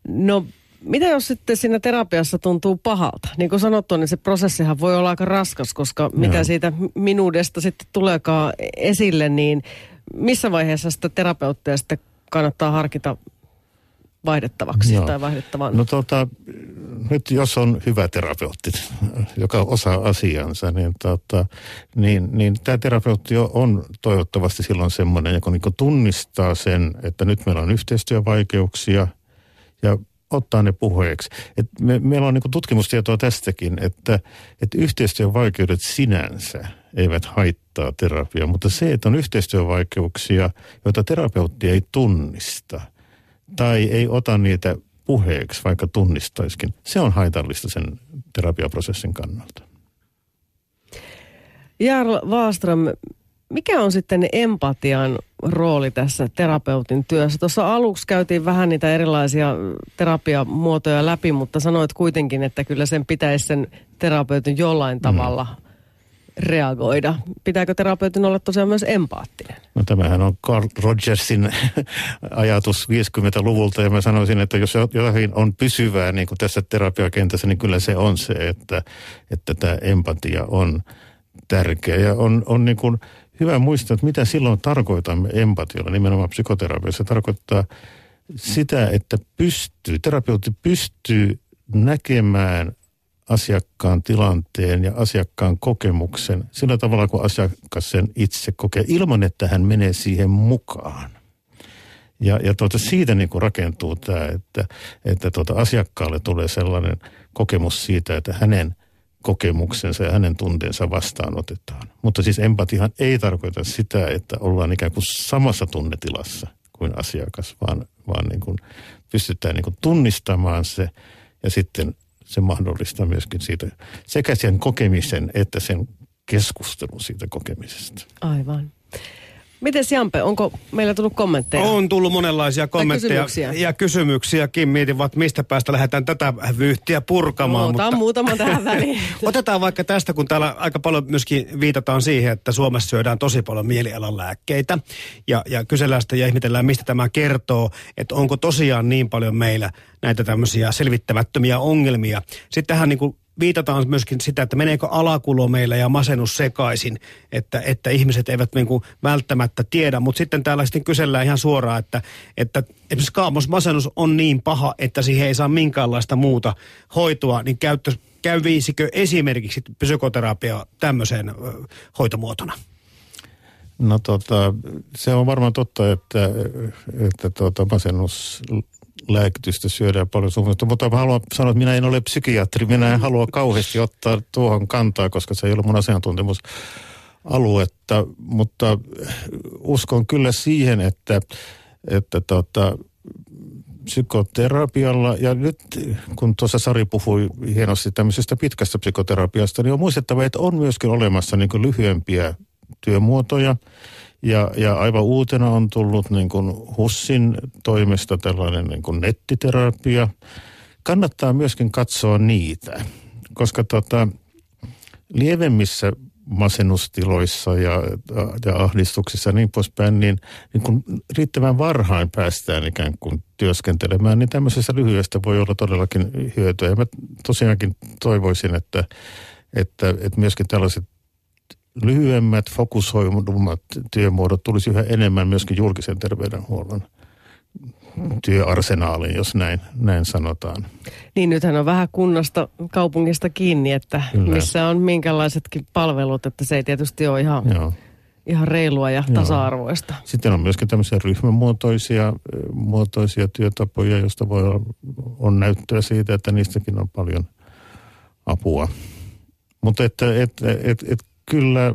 No, mitä jos sitten siinä terapiassa tuntuu pahalta? Niin kuin sanottu, niin se prosessihan voi olla aika raskas, koska Joo. mitä siitä minuudesta sitten tuleekaan esille, niin missä vaiheessa sitä terapeuttia sitten kannattaa harkita vaihdettavaksi Joo. tai vaihdettavan? No tota, nyt jos on hyvä terapeutti, joka osaa asiansa, niin, tota, niin, niin tämä terapeutti on toivottavasti silloin semmoinen, joka niin tunnistaa sen, että nyt meillä on yhteistyövaikeuksia ja ottaa ne puheeksi. Et me, meillä on niin tutkimustietoa tästäkin, että, että yhteistyövaikeudet sinänsä eivät haittaa terapiaa, mutta se, että on yhteistyövaikeuksia, joita terapeutti ei tunnista – tai ei ota niitä puheeksi, vaikka tunnistaiskin, se on haitallista sen terapiaprosessin kannalta. Jarl Wallström, mikä on sitten empatian rooli tässä terapeutin työssä? Tuossa aluksi käytiin vähän niitä erilaisia terapiamuotoja läpi, mutta sanoit kuitenkin, että kyllä sen pitäisi sen terapeutin jollain mm. tavalla mm reagoida. Pitääkö terapeutin olla tosiaan myös empaattinen? No tämähän on Carl Rogersin ajatus 50-luvulta ja mä sanoisin, että jos jotakin on pysyvää niin kuin tässä terapiakentässä, niin kyllä se on se, että, että tämä empatia on tärkeä ja on, on niin kuin hyvä muistaa, että mitä silloin tarkoitamme empatialla, nimenomaan psykoterapiassa. Se tarkoittaa sitä, että pystyy, terapeutti pystyy näkemään asiakkaan tilanteen ja asiakkaan kokemuksen sillä tavalla, kun asiakas sen itse kokee, ilman että hän menee siihen mukaan. Ja, ja tuota, siitä niin kuin rakentuu tämä, että, että tuota, asiakkaalle tulee sellainen kokemus siitä, että hänen kokemuksensa ja hänen tunteensa vastaanotetaan. Mutta siis empatiahan ei tarkoita sitä, että ollaan ikään kuin samassa tunnetilassa kuin asiakas, vaan, vaan niin kuin pystytään niin kuin tunnistamaan se ja sitten se mahdollistaa myöskin siitä sekä sen kokemisen että sen keskustelun siitä kokemisesta. Aivan. Miten Jampe, onko meillä tullut kommentteja? On tullut monenlaisia kommentteja kysymyksiä. ja kysymyksiäkin. Mietin, että mistä päästä lähdetään tätä vyyhtiä purkamaan. Otan mutta muutaman tähän väliin. Otetaan vaikka tästä, kun täällä aika paljon myöskin viitataan siihen, että Suomessa syödään tosi paljon mielialan lääkkeitä. Ja, ja kysellään sitä ja ihmetellään, mistä tämä kertoo, että onko tosiaan niin paljon meillä näitä tämmöisiä selvittämättömiä ongelmia. Sitten tähän niin kuin viitataan myöskin sitä, että meneekö alakulo meillä ja masennus sekaisin, että, että ihmiset eivät niin kuin välttämättä tiedä. Mutta sitten täällä sitten kysellään ihan suoraan, että, että esimerkiksi kaamosmasennus on niin paha, että siihen ei saa minkäänlaista muuta hoitoa, niin käyttö, käyvisikö esimerkiksi psykoterapia tämmöiseen hoitomuotona? No tota, se on varmaan totta, että, että tota, masennuslääkitystä syödään paljon suomalaista, mutta mä haluan sanoa, että minä en ole psykiatri, minä en halua kauheasti ottaa tuohon kantaa, koska se ei ole mun asiantuntemus aluetta, mutta uskon kyllä siihen, että, että tota, psykoterapialla, ja nyt kun tuossa Sari puhui hienosti tämmöisestä pitkästä psykoterapiasta, niin on muistettava, että on myöskin olemassa niin lyhyempiä työmuotoja. Ja, ja aivan uutena on tullut niin kuin HUSSin toimesta tällainen niin kuin nettiterapia. Kannattaa myöskin katsoa niitä, koska tota, lievemmissä masennustiloissa ja, ja ahdistuksissa ja niin poispäin, niin, niin kun riittävän varhain päästään ikään kuin työskentelemään, niin tämmöisestä lyhyestä voi olla todellakin hyötyä. Ja mä tosiaankin toivoisin, että, että, että myöskin tällaiset lyhyemmät, fokusoidummat työmuodot tulisi yhä enemmän myöskin julkisen terveydenhuollon työarsenaaliin, jos näin, näin sanotaan. Niin nythän on vähän kunnasta, kaupungista kiinni, että Kyllä. missä on minkälaisetkin palvelut, että se ei tietysti ole ihan, Joo. ihan reilua ja Joo. tasa-arvoista. Sitten on myöskin tämmöisiä ryhmämuotoisia muotoisia työtapoja, joista voi olla, on näyttöä siitä, että niistäkin on paljon apua. Mutta että et, et, et, kyllä,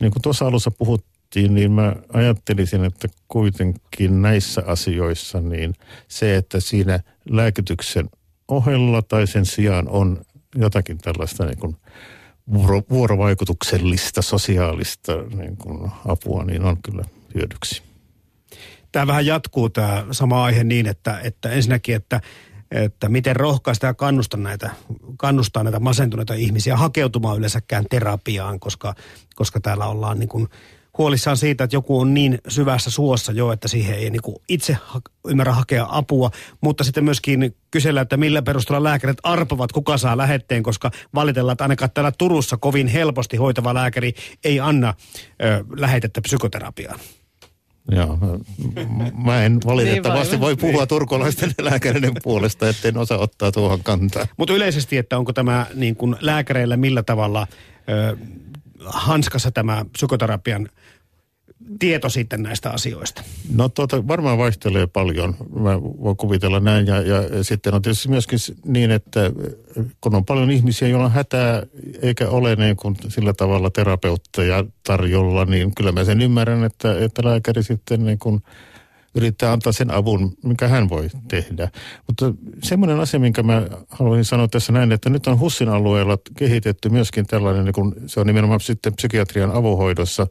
niin kuin tuossa alussa puhuttiin, niin mä ajattelisin, että kuitenkin näissä asioissa niin se, että siinä lääkityksen ohella tai sen sijaan on jotakin tällaista niin kuin vuoro, vuorovaikutuksellista, sosiaalista niin kuin apua, niin on kyllä hyödyksi. Tämä vähän jatkuu tämä sama aihe niin, että, että ensinnäkin, että että miten rohkaista ja kannustaa näitä, kannustaa näitä masentuneita ihmisiä hakeutumaan yleensäkään terapiaan, koska, koska täällä ollaan niin kuin huolissaan siitä, että joku on niin syvässä suossa jo, että siihen ei niin kuin itse ha- ymmärrä hakea apua, mutta sitten myöskin kysellä, että millä perusteella lääkärit arpovat, kuka saa lähetteen, koska valitellaan, että ainakaan täällä Turussa kovin helposti hoitava lääkäri ei anna ö, lähetettä psykoterapiaan. Joo, mä- en valitettavasti Niin voi puhua turkulaisten lääkäreiden puolesta, etten osaa ottaa tuohon kantaa. Mutta yleisesti, että onko tämä niin kuin lääkäreillä millä tavalla ö, hanskassa tämä psykoterapian tieto sitten näistä asioista? No tuota, varmaan vaihtelee paljon, mä voin kuvitella näin. Ja, ja sitten on tietysti myöskin niin, että kun on paljon ihmisiä, joilla on hätää, eikä ole niin kuin sillä tavalla terapeutteja tarjolla, niin kyllä mä sen ymmärrän, että, että lääkäri sitten niin kuin yrittää antaa sen avun, mikä hän voi tehdä. Mutta semmoinen asia, minkä mä haluaisin sanoa tässä näin, että nyt on HUSSin alueella kehitetty myöskin tällainen, niin kun se on nimenomaan sitten psykiatrian avohoidossa,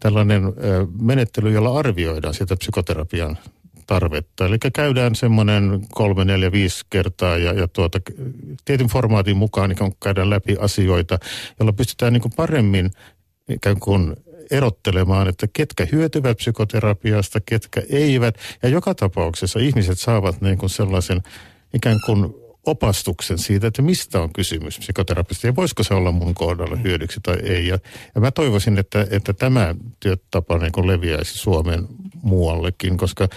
tällainen menettely, jolla arvioidaan sitä psykoterapian tarvetta. Eli käydään semmoinen kolme, neljä, viisi kertaa ja, ja tuota, tietyn formaatin mukaan niin käydään läpi asioita, jolla pystytään niin kuin paremmin ikään kuin erottelemaan, että ketkä hyötyvät psykoterapiasta, ketkä eivät. Ja joka tapauksessa ihmiset saavat niin kuin sellaisen ikään kuin opastuksen siitä, että mistä on kysymys psykoterapista ja voisiko se olla mun kohdalla hyödyksi tai ei. Ja, ja mä toivoisin, että, että tämä työtapa niin leviäisi Suomen muuallekin, koska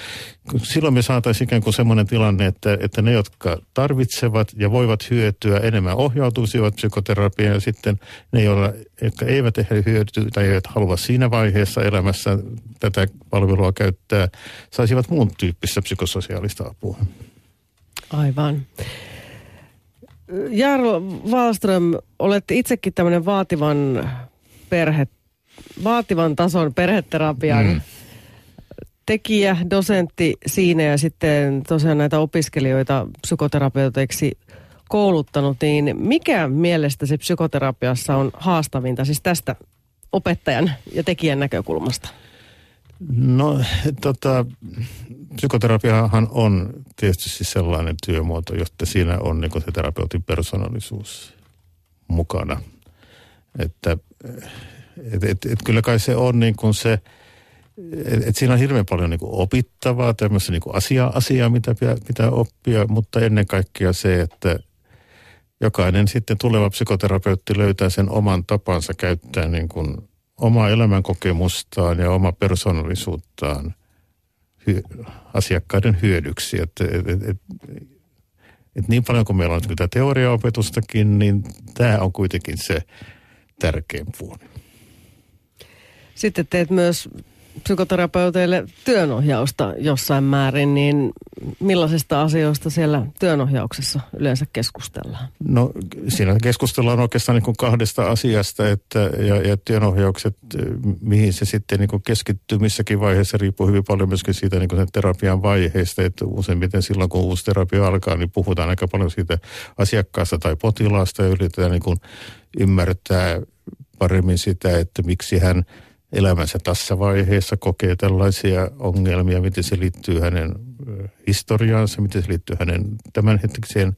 silloin me saataisiin ikään kuin semmoinen tilanne, että, että ne, jotka tarvitsevat ja voivat hyötyä enemmän ohjautuisivat psykoterapiaan ja sitten ne, joilla, jotka eivät ehkä hyötyä tai eivät halua siinä vaiheessa elämässä tätä palvelua käyttää, saisivat muun tyyppistä psykososiaalista apua. Aivan. Jarl Wallström, olette itsekin tämmöinen vaativan perhe, vaativan tason perheterapian mm. Tekijä, dosentti siinä ja sitten tosiaan näitä opiskelijoita psykoterapeuteiksi kouluttanut, niin mikä mielestä se psykoterapiassa on haastavinta, siis tästä opettajan ja tekijän näkökulmasta? No tota, psykoterapiahan on tietysti siis sellainen työmuoto, jotta siinä on niin se terapeutin persoonallisuus mukana. Että et, et, et kyllä kai se on niin kuin se, että et siinä on hirveän paljon niin kuin opittavaa, tämmöistä niin kuin asiaa, asiaa, mitä pitää, pitää oppia, mutta ennen kaikkea se, että jokainen sitten tuleva psykoterapeutti löytää sen oman tapansa käyttää niin kuin omaa elämänkokemustaan ja omaa persoonallisuuttaan hy- asiakkaiden hyödyksi. Että et, et, et, et niin paljon kuin meillä on tätä teoriaopetustakin, niin tämä on kuitenkin se tärkein puoli. Sitten teet myös psykoterapeuteille työnohjausta jossain määrin, niin millaisista asioista siellä työnohjauksessa yleensä keskustellaan? No siinä keskustellaan oikeastaan niin kuin kahdesta asiasta, että ja, ja työnohjaukset, mihin se sitten niin kuin keskittyy missäkin vaiheessa, riippuu hyvin paljon myöskin siitä niin kuin sen terapian vaiheesta, että useimmiten silloin kun uusi terapia alkaa, niin puhutaan aika paljon siitä asiakkaasta tai potilaasta ja yritetään niin kuin ymmärtää paremmin sitä, että miksi hän – elämänsä tässä vaiheessa kokee tällaisia ongelmia, miten se liittyy hänen historiaansa, miten se liittyy hänen tämänhetkiseen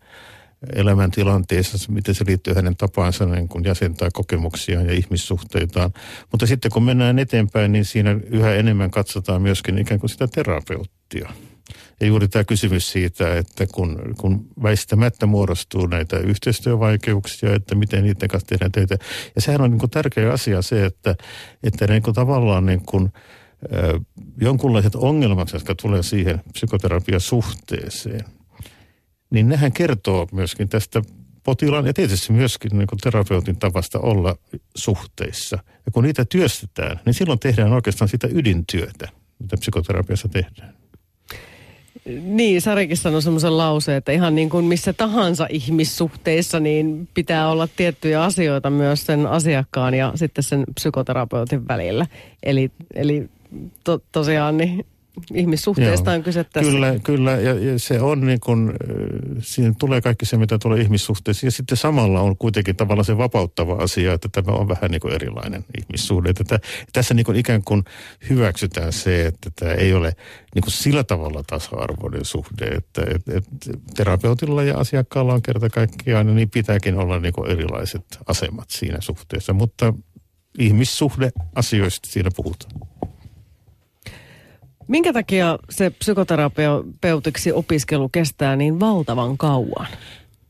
elämäntilanteessa, miten se liittyy hänen tapaansa niin kun jäsentää kokemuksiaan ja ihmissuhteitaan. Mutta sitten kun mennään eteenpäin, niin siinä yhä enemmän katsotaan myöskin ikään kuin sitä terapeuttia. Ja juuri tämä kysymys siitä, että kun, kun väistämättä muodostuu näitä yhteistyövaikeuksia, että miten niiden kanssa tehdään töitä. Ja sehän on niin kuin tärkeä asia se, että, että niin kuin tavallaan niin kuin, äh, jonkunlaiset ongelmat, jotka tulee siihen psykoterapiasuhteeseen, niin nehän kertoo myöskin tästä potilaan ja tietysti myöskin niin terapeutin tavasta olla suhteissa. Ja kun niitä työstetään, niin silloin tehdään oikeastaan sitä ydintyötä, mitä psykoterapiassa tehdään. Niin, Sarikin sanoi semmoisen lauseen, että ihan niin kuin missä tahansa ihmissuhteissa, niin pitää olla tiettyjä asioita myös sen asiakkaan ja sitten sen psykoterapeutin välillä. Eli, eli to, tosiaan niin ihmissuhteista Joo. on kyse tässä. Kyllä, kyllä ja, ja se on niin kuin, siinä tulee kaikki se, mitä tulee ihmissuhteisiin. Ja sitten samalla on kuitenkin tavallaan se vapauttava asia, että tämä on vähän niin kuin erilainen ihmissuhde. Että tässä niin kuin ikään kuin hyväksytään se, että tämä ei ole niin kuin sillä tavalla tasa-arvoinen suhde, että et, et terapeutilla ja asiakkaalla on kerta kaikkiaan, niin pitääkin olla niin kuin erilaiset asemat siinä suhteessa. Mutta ihmissuhde asioista siinä puhutaan. Minkä takia se psykoterapeutiksi opiskelu kestää niin valtavan kauan?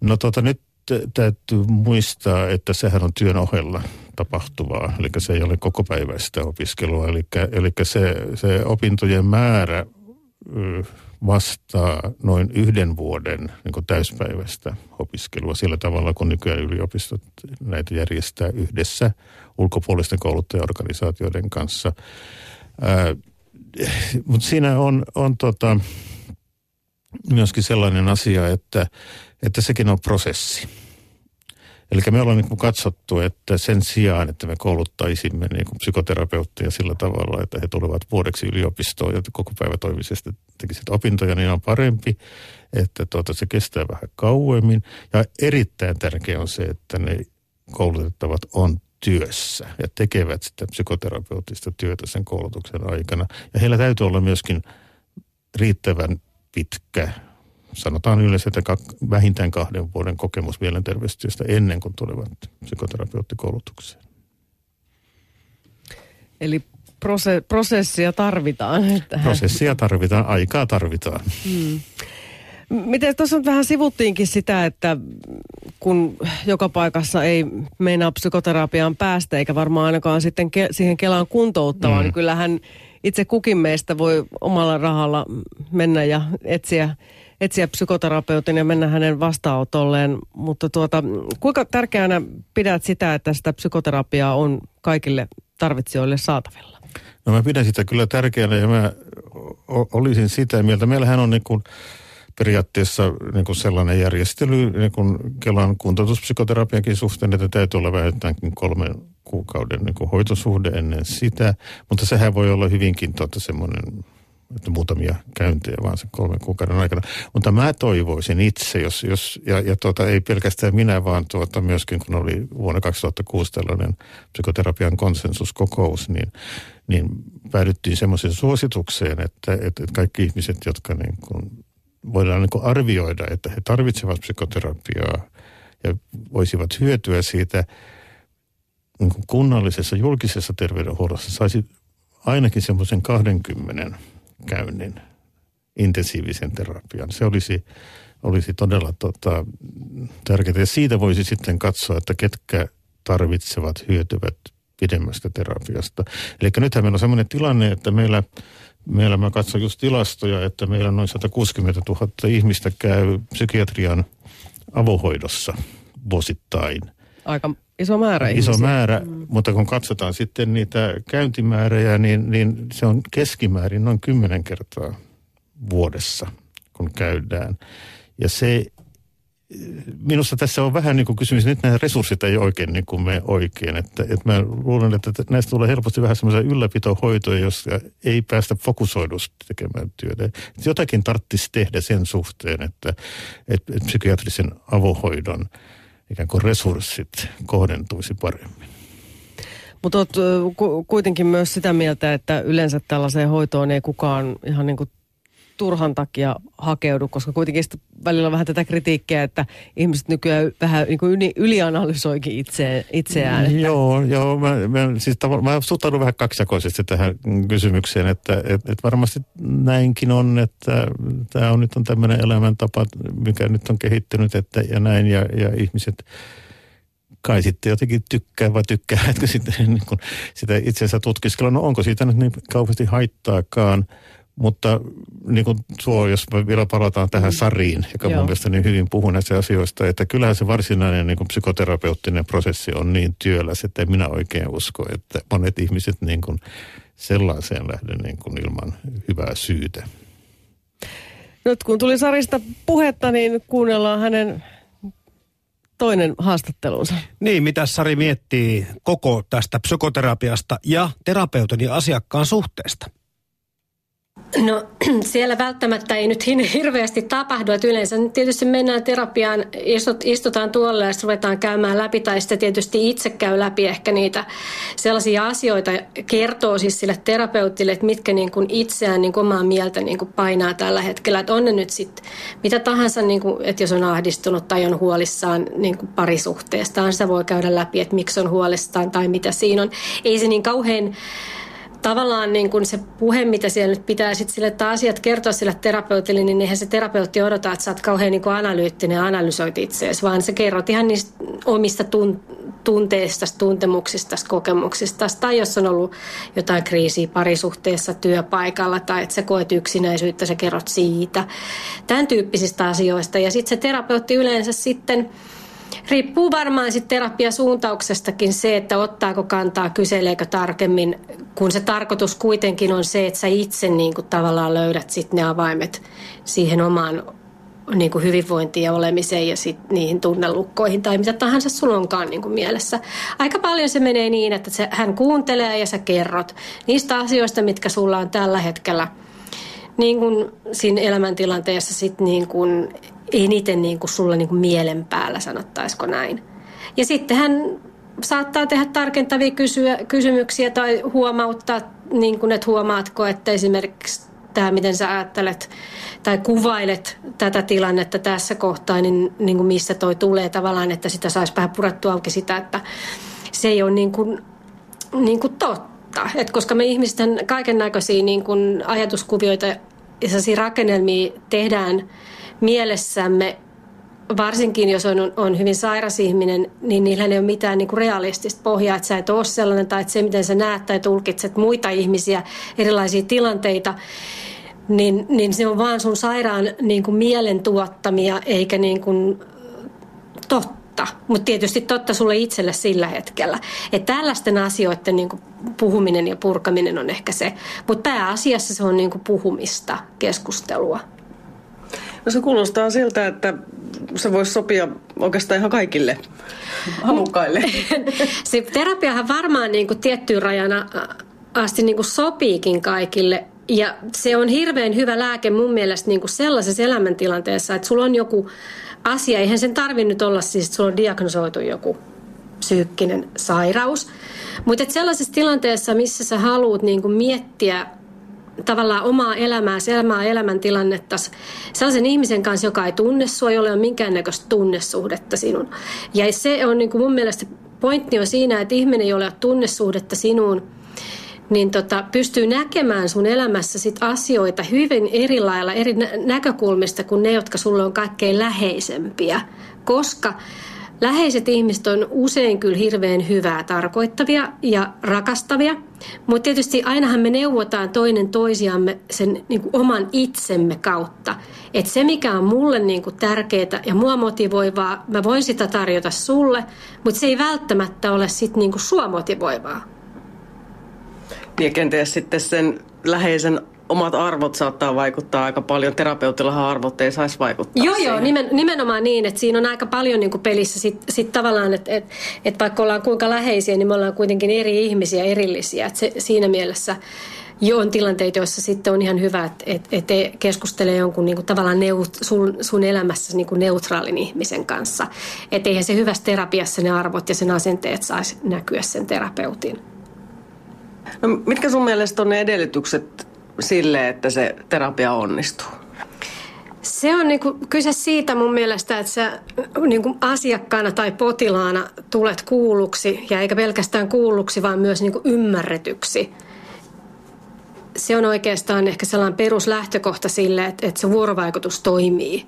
No tota nyt täytyy muistaa, että sehän on työn ohella tapahtuvaa, eli se ei ole koko päiväistä opiskelua, eli, eli se, se opintojen määrä vastaa noin yhden vuoden niin täyspäiväistä opiskelua sillä tavalla, kun nykyään yliopistot näitä järjestää yhdessä ulkopuolisten kouluttajaorganisaatioiden kanssa. Mutta siinä on, on tota, myöskin sellainen asia, että, että sekin on prosessi. Eli me ollaan niin katsottu, että sen sijaan, että me kouluttaisimme niin psykoterapeutteja sillä tavalla, että he tulevat vuodeksi yliopistoon ja koko päivä toimisesti tekisivät opintoja, niin on parempi, että tuota, se kestää vähän kauemmin. Ja erittäin tärkeää on se, että ne koulutettavat on työssä ja tekevät sitä psykoterapeutista työtä sen koulutuksen aikana. Ja heillä täytyy olla myöskin riittävän pitkä, sanotaan yleensä, että vähintään kahden vuoden kokemus mielenterveystyöstä ennen kuin tulevat psykoterapeuttikoulutukseen. Eli prose- prosessia tarvitaan. Prosessia tarvitaan, aikaa tarvitaan. Hmm. Miten tuossa nyt vähän sivuttiinkin sitä, että kun joka paikassa ei meinaa psykoterapiaan päästä, eikä varmaan ainakaan sitten ke- siihen Kelaan kuntouttavaan, mm. niin kyllähän itse kukin meistä voi omalla rahalla mennä ja etsiä, etsiä psykoterapeutin ja mennä hänen vastaanotolleen. Mutta tuota, kuinka tärkeänä pidät sitä, että sitä psykoterapiaa on kaikille tarvitsijoille saatavilla? No mä pidän sitä kyllä tärkeänä ja mä olisin sitä mieltä. Meillähän on niin kuin periaatteessa niin kuin sellainen järjestely niin kuin Kelan kuntoutuspsykoterapiankin suhteen, että täytyy olla vähintäänkin kolmen kuukauden niin kuin hoitosuhde ennen sitä, mutta sehän voi olla hyvinkin tuota semmoinen että muutamia käyntejä vaan sen kolmen kuukauden aikana. Mutta mä toivoisin itse, jos, jos ja, ja tuota, ei pelkästään minä, vaan tuota, myöskin kun oli vuonna 2006 tällainen psykoterapian konsensuskokous, niin, niin päädyttiin semmoiseen suositukseen, että, että, että kaikki ihmiset, jotka niin kuin voidaan niin arvioida, että he tarvitsevat psykoterapiaa ja voisivat hyötyä siitä niin kunnallisessa julkisessa terveydenhuollossa saisi ainakin semmoisen 20 käynnin intensiivisen terapian. Se olisi, olisi todella tota, tärkeää. Ja siitä voisi sitten katsoa, että ketkä tarvitsevat, hyötyvät pidemmästä terapiasta. Eli nythän meillä on sellainen tilanne, että meillä Meillä mä katson just tilastoja, että meillä noin 160 000 ihmistä käy psykiatrian avohoidossa vuosittain. Aika iso määrä Iso ihmisiä. määrä, mm. mutta kun katsotaan sitten niitä käyntimääriä, niin, niin se on keskimäärin noin 10 kertaa vuodessa, kun käydään. Ja se minusta tässä on vähän niin kuin kysymys, nyt nämä resurssit ei oikein niin kuin me oikein. Että, että mä luulen, että näistä tulee helposti vähän semmoisia ylläpitohoitoja, jos ei päästä fokusoidusti tekemään työtä. Että jotakin tarvitsisi tehdä sen suhteen, että, että, että psykiatrisen avohoidon ikään kuin resurssit kohdentuisi paremmin. Mutta olet kuitenkin myös sitä mieltä, että yleensä tällaiseen hoitoon ei kukaan ihan niin kuin turhan takia hakeudu, koska kuitenkin välillä on vähän tätä kritiikkiä, että ihmiset nykyään vähän niin kuin yli, ylianalysoikin itse, itseään. Että... Joo, joo mä, mä, siis tav- mä suhtaudun vähän kaksijakoisesti tähän kysymykseen, että et, et varmasti näinkin on, että tämä on nyt on tämmöinen elämäntapa, mikä nyt on kehittynyt, että ja näin, ja, ja ihmiset kai sitten jotenkin tykkää vai tykkää, että sitten niin kun sitä itsensä tutkiskella. No onko siitä nyt niin kauheasti haittaakaan, mutta niin kuin tuo, jos me vielä palataan tähän mm. Sariin, joka Joo. mun mielestä niin hyvin puhuu näistä asioista, että kyllähän se varsinainen niin kuin psykoterapeuttinen prosessi on niin työläs, että minä oikein usko, että monet ihmiset niin kuin sellaiseen lähden niin kuin ilman hyvää syytä. Nyt kun tuli Sarista puhetta, niin kuunnellaan hänen toinen haastattelunsa. Niin, mitä Sari miettii koko tästä psykoterapiasta ja terapeutin ja asiakkaan suhteesta? No siellä välttämättä ei nyt hirveästi tapahdu, että yleensä tietysti mennään terapiaan, istutaan tuolla ja ruvetaan käymään läpi tai sitten tietysti itse käy läpi ehkä niitä sellaisia asioita, kertoo siis sille terapeutille, että mitkä niin kuin itseään niin kuin omaa mieltä niin kuin painaa tällä hetkellä, että on ne nyt sitten mitä tahansa, niin kuin, että jos on ahdistunut tai on huolissaan niin kuin parisuhteestaan, sitä voi käydä läpi, että miksi on huolissaan tai mitä siinä on. Ei se niin kauhean tavallaan niin kuin se puhe, mitä siellä nyt pitää sitten sille, että asiat kertoa sille terapeutille, niin eihän se terapeutti odota, että sä oot kauhean niin analyyttinen ja analysoit itseäsi, vaan sä kerrot ihan niistä omista tun- tunteista, tuntemuksista, kokemuksista, tai jos on ollut jotain kriisiä parisuhteessa, työpaikalla, tai että sä koet yksinäisyyttä, sä kerrot siitä, tämän tyyppisistä asioista. Ja sitten se terapeutti yleensä sitten Riippuu varmaan sitten terapiasuuntauksestakin se, että ottaako kantaa, kyseleekö tarkemmin, kun se tarkoitus kuitenkin on se, että sä itse niin kuin tavallaan löydät sitten ne avaimet siihen omaan niin kuin hyvinvointiin ja olemiseen ja sit niihin tunnelukkoihin tai mitä tahansa sulla onkaan niin kuin mielessä. Aika paljon se menee niin, että se, hän kuuntelee ja sä kerrot niistä asioista, mitkä sulla on tällä hetkellä niin kuin siinä elämäntilanteessa sit niin kuin eniten niin kuin sulla niin kuin mielen päällä, sanottaisiko näin. Ja sitten hän saattaa tehdä tarkentavia kysyä, kysymyksiä tai huomauttaa, niin kuin, että huomaatko, että esimerkiksi tämä, miten sä ajattelet tai kuvailet tätä tilannetta tässä kohtaa, niin, niin kuin missä toi tulee tavallaan, että sitä saisi vähän purettua auki sitä, että se ei ole niin kuin, niin kuin totta. Et koska me ihmisten kaiken näköisiä niin kuin ajatuskuvioita ja rakennelmia tehdään mielessämme varsinkin jos on, on hyvin sairas ihminen, niin niillä ei ole mitään niin kuin realistista pohjaa, että sä et ole sellainen tai että se, miten sä näet tai tulkitset muita ihmisiä, erilaisia tilanteita, niin, niin se on vaan sun sairaan niin kuin mielen tuottamia eikä niin kuin totta. Mutta tietysti totta sulle itselle sillä hetkellä. Että tällaisten asioiden niin kuin puhuminen ja purkaminen on ehkä se. Mutta pääasiassa se on niin kuin puhumista, keskustelua. No se kuulostaa siltä, että se voisi sopia oikeastaan ihan kaikille halukkaille. se terapiahan varmaan niin kuin tiettyyn rajana asti niin kuin sopiikin kaikille. Ja se on hirveän hyvä lääke mun mielestä niin kuin sellaisessa elämäntilanteessa, että sulla on joku asia. Eihän sen tarvinnut olla siis, että sulla on diagnosoitu joku psyykkinen sairaus. Mutta sellaisessa tilanteessa, missä sä haluat niin kuin miettiä tavallaan omaa elämääsi, elämää elämäntilannetta sellaisen ihmisen kanssa, joka ei tunne sua, jolle on minkäännäköistä tunnesuhdetta sinun. Ja se on niin kuin mun mielestä pointti on siinä, että ihminen, ei ole tunnesuhdetta sinuun, niin tota, pystyy näkemään sun elämässä sit asioita hyvin eri lailla, eri näkökulmista kuin ne, jotka sulle on kaikkein läheisempiä. Koska Läheiset ihmiset on usein kyllä hirveän hyvää tarkoittavia ja rakastavia, mutta tietysti ainahan me neuvotaan toinen toisiamme sen niin kuin oman itsemme kautta. Että se, mikä on mulle niin kuin tärkeää ja mua motivoivaa, mä voin sitä tarjota sulle, mutta se ei välttämättä ole sit niin kuin sua motivoivaa. Ja kenties sitten sen läheisen omat arvot saattaa vaikuttaa aika paljon. Terapeutillahan arvot ei saisi vaikuttaa Joo, siihen. joo, nimen, nimenomaan niin, että siinä on aika paljon niin kuin pelissä sit, sit tavallaan, että et, et vaikka ollaan kuinka läheisiä, niin me ollaan kuitenkin eri ihmisiä, erillisiä. Et se, siinä mielessä jo on tilanteita, joissa sitten on ihan hyvä, että et, et te keskustelee jonkun niin kuin tavallaan neut, sun, sun elämässä niin kuin neutraalin ihmisen kanssa. Että eihän se hyvässä terapiassa ne arvot ja sen asenteet saisi näkyä sen terapeutin. No, mitkä sun mielestä on ne edellytykset sille, että se terapia onnistuu? Se on niinku kyse siitä mun mielestä, että sä niinku asiakkaana tai potilaana tulet kuulluksi ja eikä pelkästään kuulluksi, vaan myös niinku ymmärretyksi. Se on oikeastaan ehkä sellainen peruslähtökohta sille, että, että se vuorovaikutus toimii.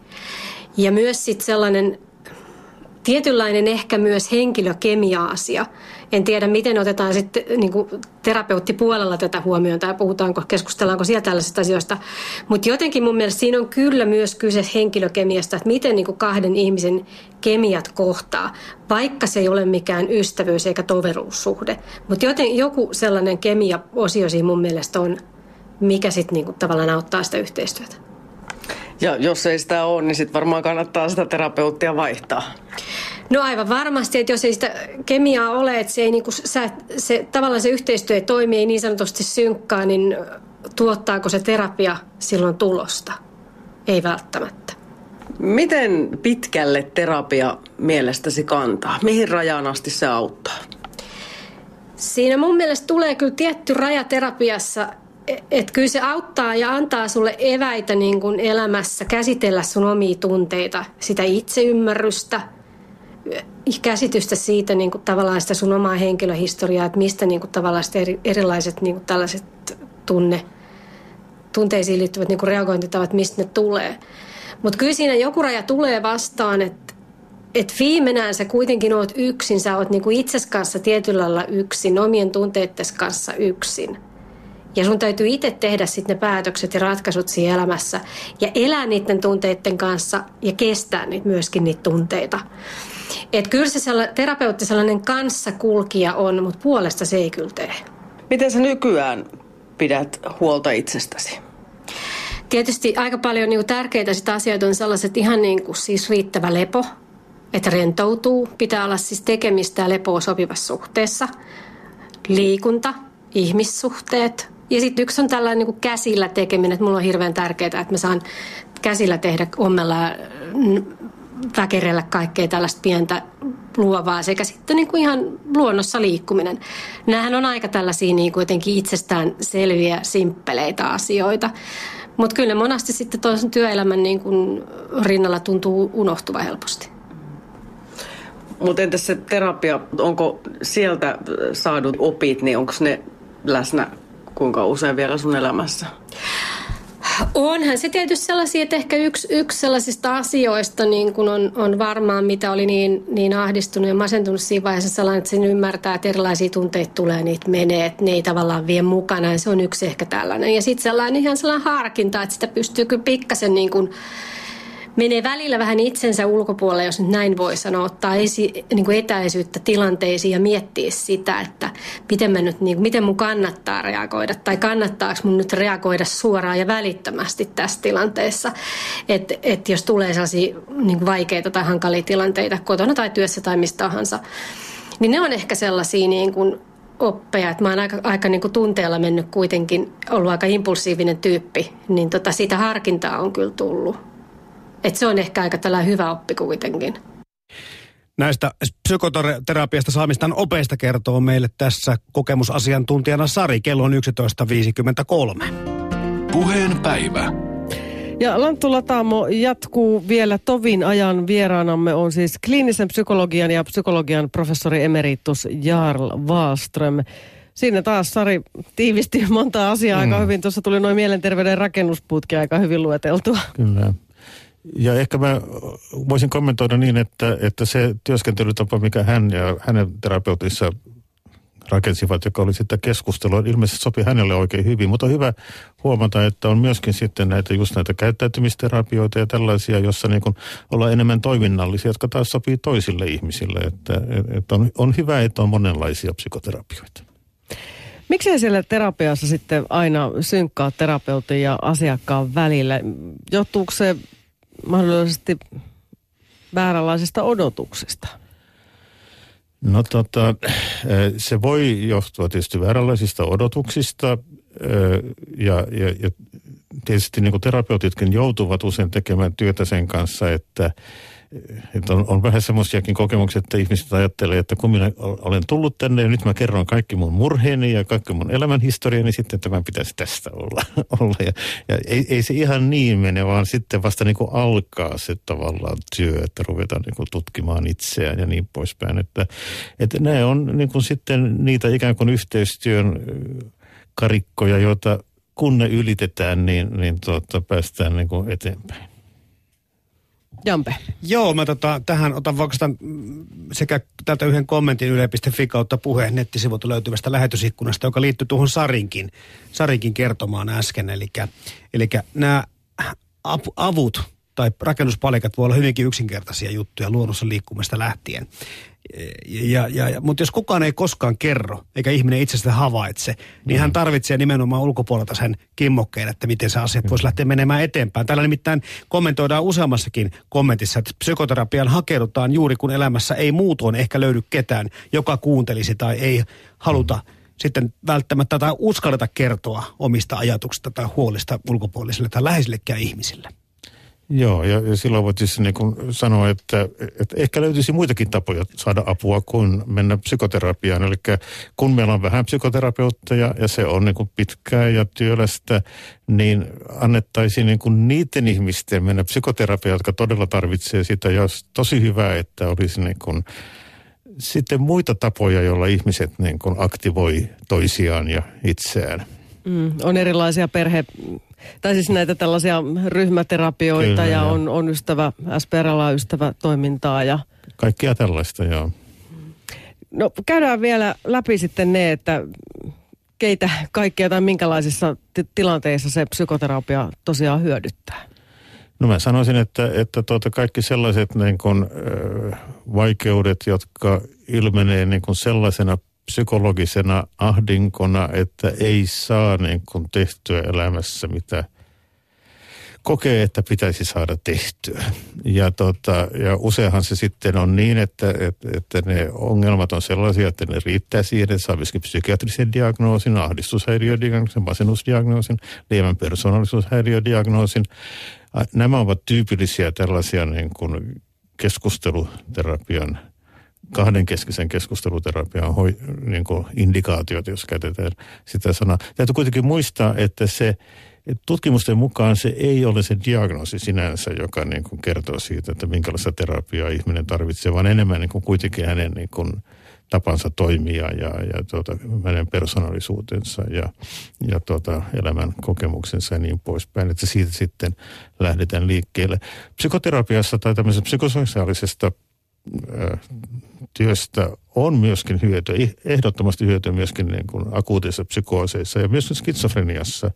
Ja myös sitten sellainen tietynlainen ehkä myös henkilökemia-asia. En tiedä, miten otetaan sitten niin kuin terapeuttipuolella tätä huomioon tai puhutaanko, keskustellaanko siellä tällaisista asioista. Mutta jotenkin mun mielestä siinä on kyllä myös kyse henkilökemiasta, että miten niin kuin kahden ihmisen kemiat kohtaa, vaikka se ei ole mikään ystävyys eikä toveruussuhde. Mutta joten joku sellainen kemia-osio siinä mun mielestä on, mikä sitten niin tavallaan auttaa sitä yhteistyötä. Ja jos ei sitä ole, niin sitten varmaan kannattaa sitä terapeuttia vaihtaa. No aivan varmasti, että jos ei sitä kemiaa ole, että se, ei niinku, sä, se, tavallaan se yhteistyö ei toimi, ei niin sanotusti synkkaa, niin tuottaako se terapia silloin tulosta? Ei välttämättä. Miten pitkälle terapia mielestäsi kantaa? Mihin rajaan asti se auttaa? Siinä mun mielestä tulee kyllä tietty raja terapiassa, että kyllä se auttaa ja antaa sulle eväitä niin kuin elämässä käsitellä sun omia tunteita, sitä itseymmärrystä, käsitystä siitä niin kuin tavallaan sitä sun omaa henkilöhistoriaa, että mistä niin kuin tavallaan eri, erilaiset niin kuin tällaiset tunne, tunteisiin liittyvät niin kuin reagointitavat, mistä ne tulee. Mutta kyllä siinä joku raja tulee vastaan, että et viimeinään sä kuitenkin oot yksin, sä oot niinku itses kanssa tietyllä lailla yksin, omien tunteiden kanssa yksin. Ja sun täytyy itse tehdä sitten ne päätökset ja ratkaisut siinä elämässä ja elää niiden tunteiden kanssa ja kestää niitä, myöskin niitä tunteita. Et kyllä se sellainen, terapeutti sellainen kanssakulkija on, mutta puolesta se ei kyllä tee. Miten sä nykyään pidät huolta itsestäsi? Tietysti aika paljon niin tärkeitä sitä asioita on sellaiset ihan niin kuin siis riittävä lepo, että rentoutuu. Pitää olla siis tekemistä ja lepoa sopivassa suhteessa. Liikunta, ihmissuhteet, ja sitten yksi on tällainen niin kuin käsillä tekeminen, että mulla on hirveän tärkeää, että mä saan käsillä tehdä ommella väkerellä kaikkea tällaista pientä luovaa sekä sitten niin kuin ihan luonnossa liikkuminen. Nämähän on aika tällaisia niin kuin itsestään selviä, simppeleitä asioita. Mutta kyllä monasti sitten toisen työelämän niin kuin rinnalla tuntuu unohtuva helposti. Mutta entäs se terapia, onko sieltä saadut opit, niin onko ne läsnä kuinka usein vielä sun elämässä? Onhan se tietysti sellaisia, että ehkä yksi, yksi sellaisista asioista niin kun on, on varmaan, mitä oli niin, niin ahdistunut ja masentunut siinä vaiheessa sellainen, että sen ymmärtää, että erilaisia tunteita tulee, niitä menee, että ne ei tavallaan vie mukana ja se on yksi ehkä tällainen. Ja sitten sellainen ihan sellainen harkinta, että sitä pystyy kyllä pikkasen niin kuin menee välillä vähän itsensä ulkopuolelle, jos nyt näin voi sanoa, ottaa esi, niin kuin etäisyyttä tilanteisiin ja miettiä sitä, että miten, mä nyt, niin kuin, miten mun kannattaa reagoida tai kannattaako mun nyt reagoida suoraan ja välittömästi tässä tilanteessa. Että et jos tulee sellaisia niin kuin vaikeita tai hankalia tilanteita kotona tai työssä tai mistä tahansa, niin ne on ehkä sellaisia niin kuin oppeja, että mä oon aika, aika niin kuin tunteella mennyt kuitenkin, ollut aika impulsiivinen tyyppi, niin tota, siitä harkintaa on kyllä tullut. Et se on ehkä aika tällä hyvä oppi kuitenkin. Näistä psykoterapiasta saamistaan opeista kertoo meille tässä kokemusasiantuntijana Sari. Kello on 11.53. Puheen päivä. Ja Lanttu Lataamo jatkuu vielä tovin ajan. Vieraanamme on siis kliinisen psykologian ja psykologian professori emeritus Jarl Wallström. Siinä taas Sari tiivisti monta asiaa mm. aika hyvin. Tuossa tuli noin mielenterveyden rakennusputki aika hyvin lueteltua. Kyllä. Ja ehkä mä voisin kommentoida niin, että, että se työskentelytapa, mikä hän ja hänen terapeutissa rakensivat, joka oli sitten keskustelua, ilmeisesti sopi hänelle oikein hyvin. Mutta on hyvä huomata, että on myöskin sitten näitä just näitä käyttäytymisterapioita ja tällaisia, jossa niin kuin ollaan enemmän toiminnallisia, jotka taas sopii toisille ihmisille. Että, että on, on hyvä, että on monenlaisia psykoterapioita. Miksei siellä terapiassa sitten aina synkkaa terapeutin ja asiakkaan välillä? Johtuuko se mahdollisesti vääränlaisesta odotuksesta? No tota, se voi johtua tietysti vääränlaisista odotuksista ja, ja, ja tietysti niin terapeutitkin joutuvat usein tekemään työtä sen kanssa, että että on, on vähän semmoisiakin kokemuksia, että ihmiset ajattelee, että kun minä olen tullut tänne ja nyt mä kerron kaikki mun murheeni ja kaikki mun elämänhistoriani, niin sitten tämä pitäisi tästä olla. olla. Ja, ja ei, ei, se ihan niin mene, vaan sitten vasta niin kuin alkaa se tavallaan työ, että ruvetaan niin kuin tutkimaan itseään ja niin poispäin. Että, että nämä on niin kuin sitten niitä ikään kuin yhteistyön karikkoja, joita kun ne ylitetään, niin, niin tuota, päästään niin kuin eteenpäin. Jampe. Joo, mä tota, tähän otan vaikka sekä tältä yhden kommentin yle.fi kautta puheen nettisivulta löytyvästä lähetysikkunasta, joka liittyy tuohon Sarinkin, Sarinkin kertomaan äsken. Eli nämä avut tai rakennuspalikat voi olla hyvinkin yksinkertaisia juttuja luonnossa liikkumista lähtien. Ja, ja, ja, mutta jos kukaan ei koskaan kerro, eikä ihminen itse sitä havaitse, niin mm. hän tarvitsee nimenomaan ulkopuolelta sen kimmokkeen, että miten se asia voisi lähteä menemään eteenpäin. Täällä nimittäin kommentoidaan useammassakin kommentissa, että psykoterapian hakeudutaan juuri kun elämässä ei muutoin ehkä löydy ketään, joka kuuntelisi tai ei haluta mm. sitten välttämättä tai uskalleta kertoa omista ajatuksista tai huolista ulkopuolisille tai läheisillekään ihmisille. Joo, ja, ja silloin voitaisiin siis niin sanoa, että, että ehkä löytyisi muitakin tapoja saada apua kuin mennä psykoterapiaan. Eli kun meillä on vähän psykoterapeutteja ja se on niin kuin pitkää ja työlästä, niin annettaisiin niin kuin niiden ihmisten mennä psykoterapiaan, jotka todella tarvitsee sitä. Ja olisi tosi hyvä, että olisi niin kuin sitten muita tapoja, joilla ihmiset niin kuin aktivoi toisiaan ja itseään. Mm, on erilaisia perhe tai siis näitä tällaisia ryhmäterapioita Kyllä, ja on, on ystävä, SPRlla ystävä toimintaa ja... Kaikkia tällaista, joo. No käydään vielä läpi sitten ne, että keitä kaikkia tai minkälaisissa t- tilanteissa se psykoterapia tosiaan hyödyttää? No mä sanoisin, että, että tuota kaikki sellaiset niin kun, äh, vaikeudet, jotka ilmenee niin kun sellaisena psykologisena ahdinkona, että ei saa niin kuin tehtyä elämässä mitä kokee, että pitäisi saada tehtyä. Ja, tota, ja useinhan se sitten on niin, että, että, että ne ongelmat on sellaisia, että ne riittää siihen, että saa myöskin psykiatrisen diagnoosin, ahdistushäiriödiagnoosin, masennusdiagnoosin, lievän persoonallisuushäiriödiagnoosin. Nämä ovat tyypillisiä tällaisia niin kuin keskusteluterapian kahdenkeskisen keskusteluterapian hoi, niin kuin indikaatiot, jos käytetään sitä sanaa. Täytyy kuitenkin muistaa, että se tutkimusten mukaan se ei ole se diagnoosi sinänsä, joka niin kuin kertoo siitä, että minkälaista terapiaa ihminen tarvitsee, vaan enemmän niin kuin kuitenkin hänen niin kuin tapansa toimia ja, ja tuota, hänen persoonallisuutensa ja, ja tuota, elämän kokemuksensa ja niin poispäin. Että siitä sitten lähdetään liikkeelle. Psykoterapiassa tai tämmöisestä psykososiaalisesta työstä on myöskin hyötyä, ehdottomasti hyötyä myöskin niin kuin akuutissa psykooseissa ja myös skitsofreniassa.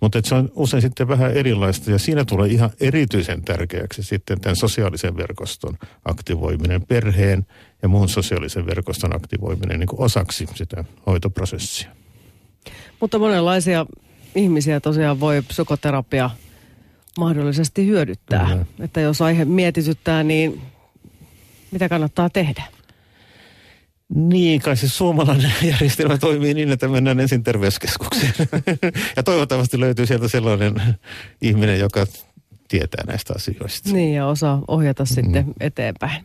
Mutta se on usein sitten vähän erilaista ja siinä tulee ihan erityisen tärkeäksi sitten tämän sosiaalisen verkoston aktivoiminen, perheen ja muun sosiaalisen verkoston aktivoiminen niin kuin osaksi sitä hoitoprosessia. Mutta monenlaisia ihmisiä tosiaan voi psykoterapia mahdollisesti hyödyttää. Kyllä. Että jos aihe mietityttää, niin mitä kannattaa tehdä? Niin, kai se suomalainen järjestelmä toimii niin, että mennään ensin terveyskeskukseen. ja toivottavasti löytyy sieltä sellainen ihminen, joka tietää näistä asioista. Niin, ja osaa ohjata mm. sitten eteenpäin.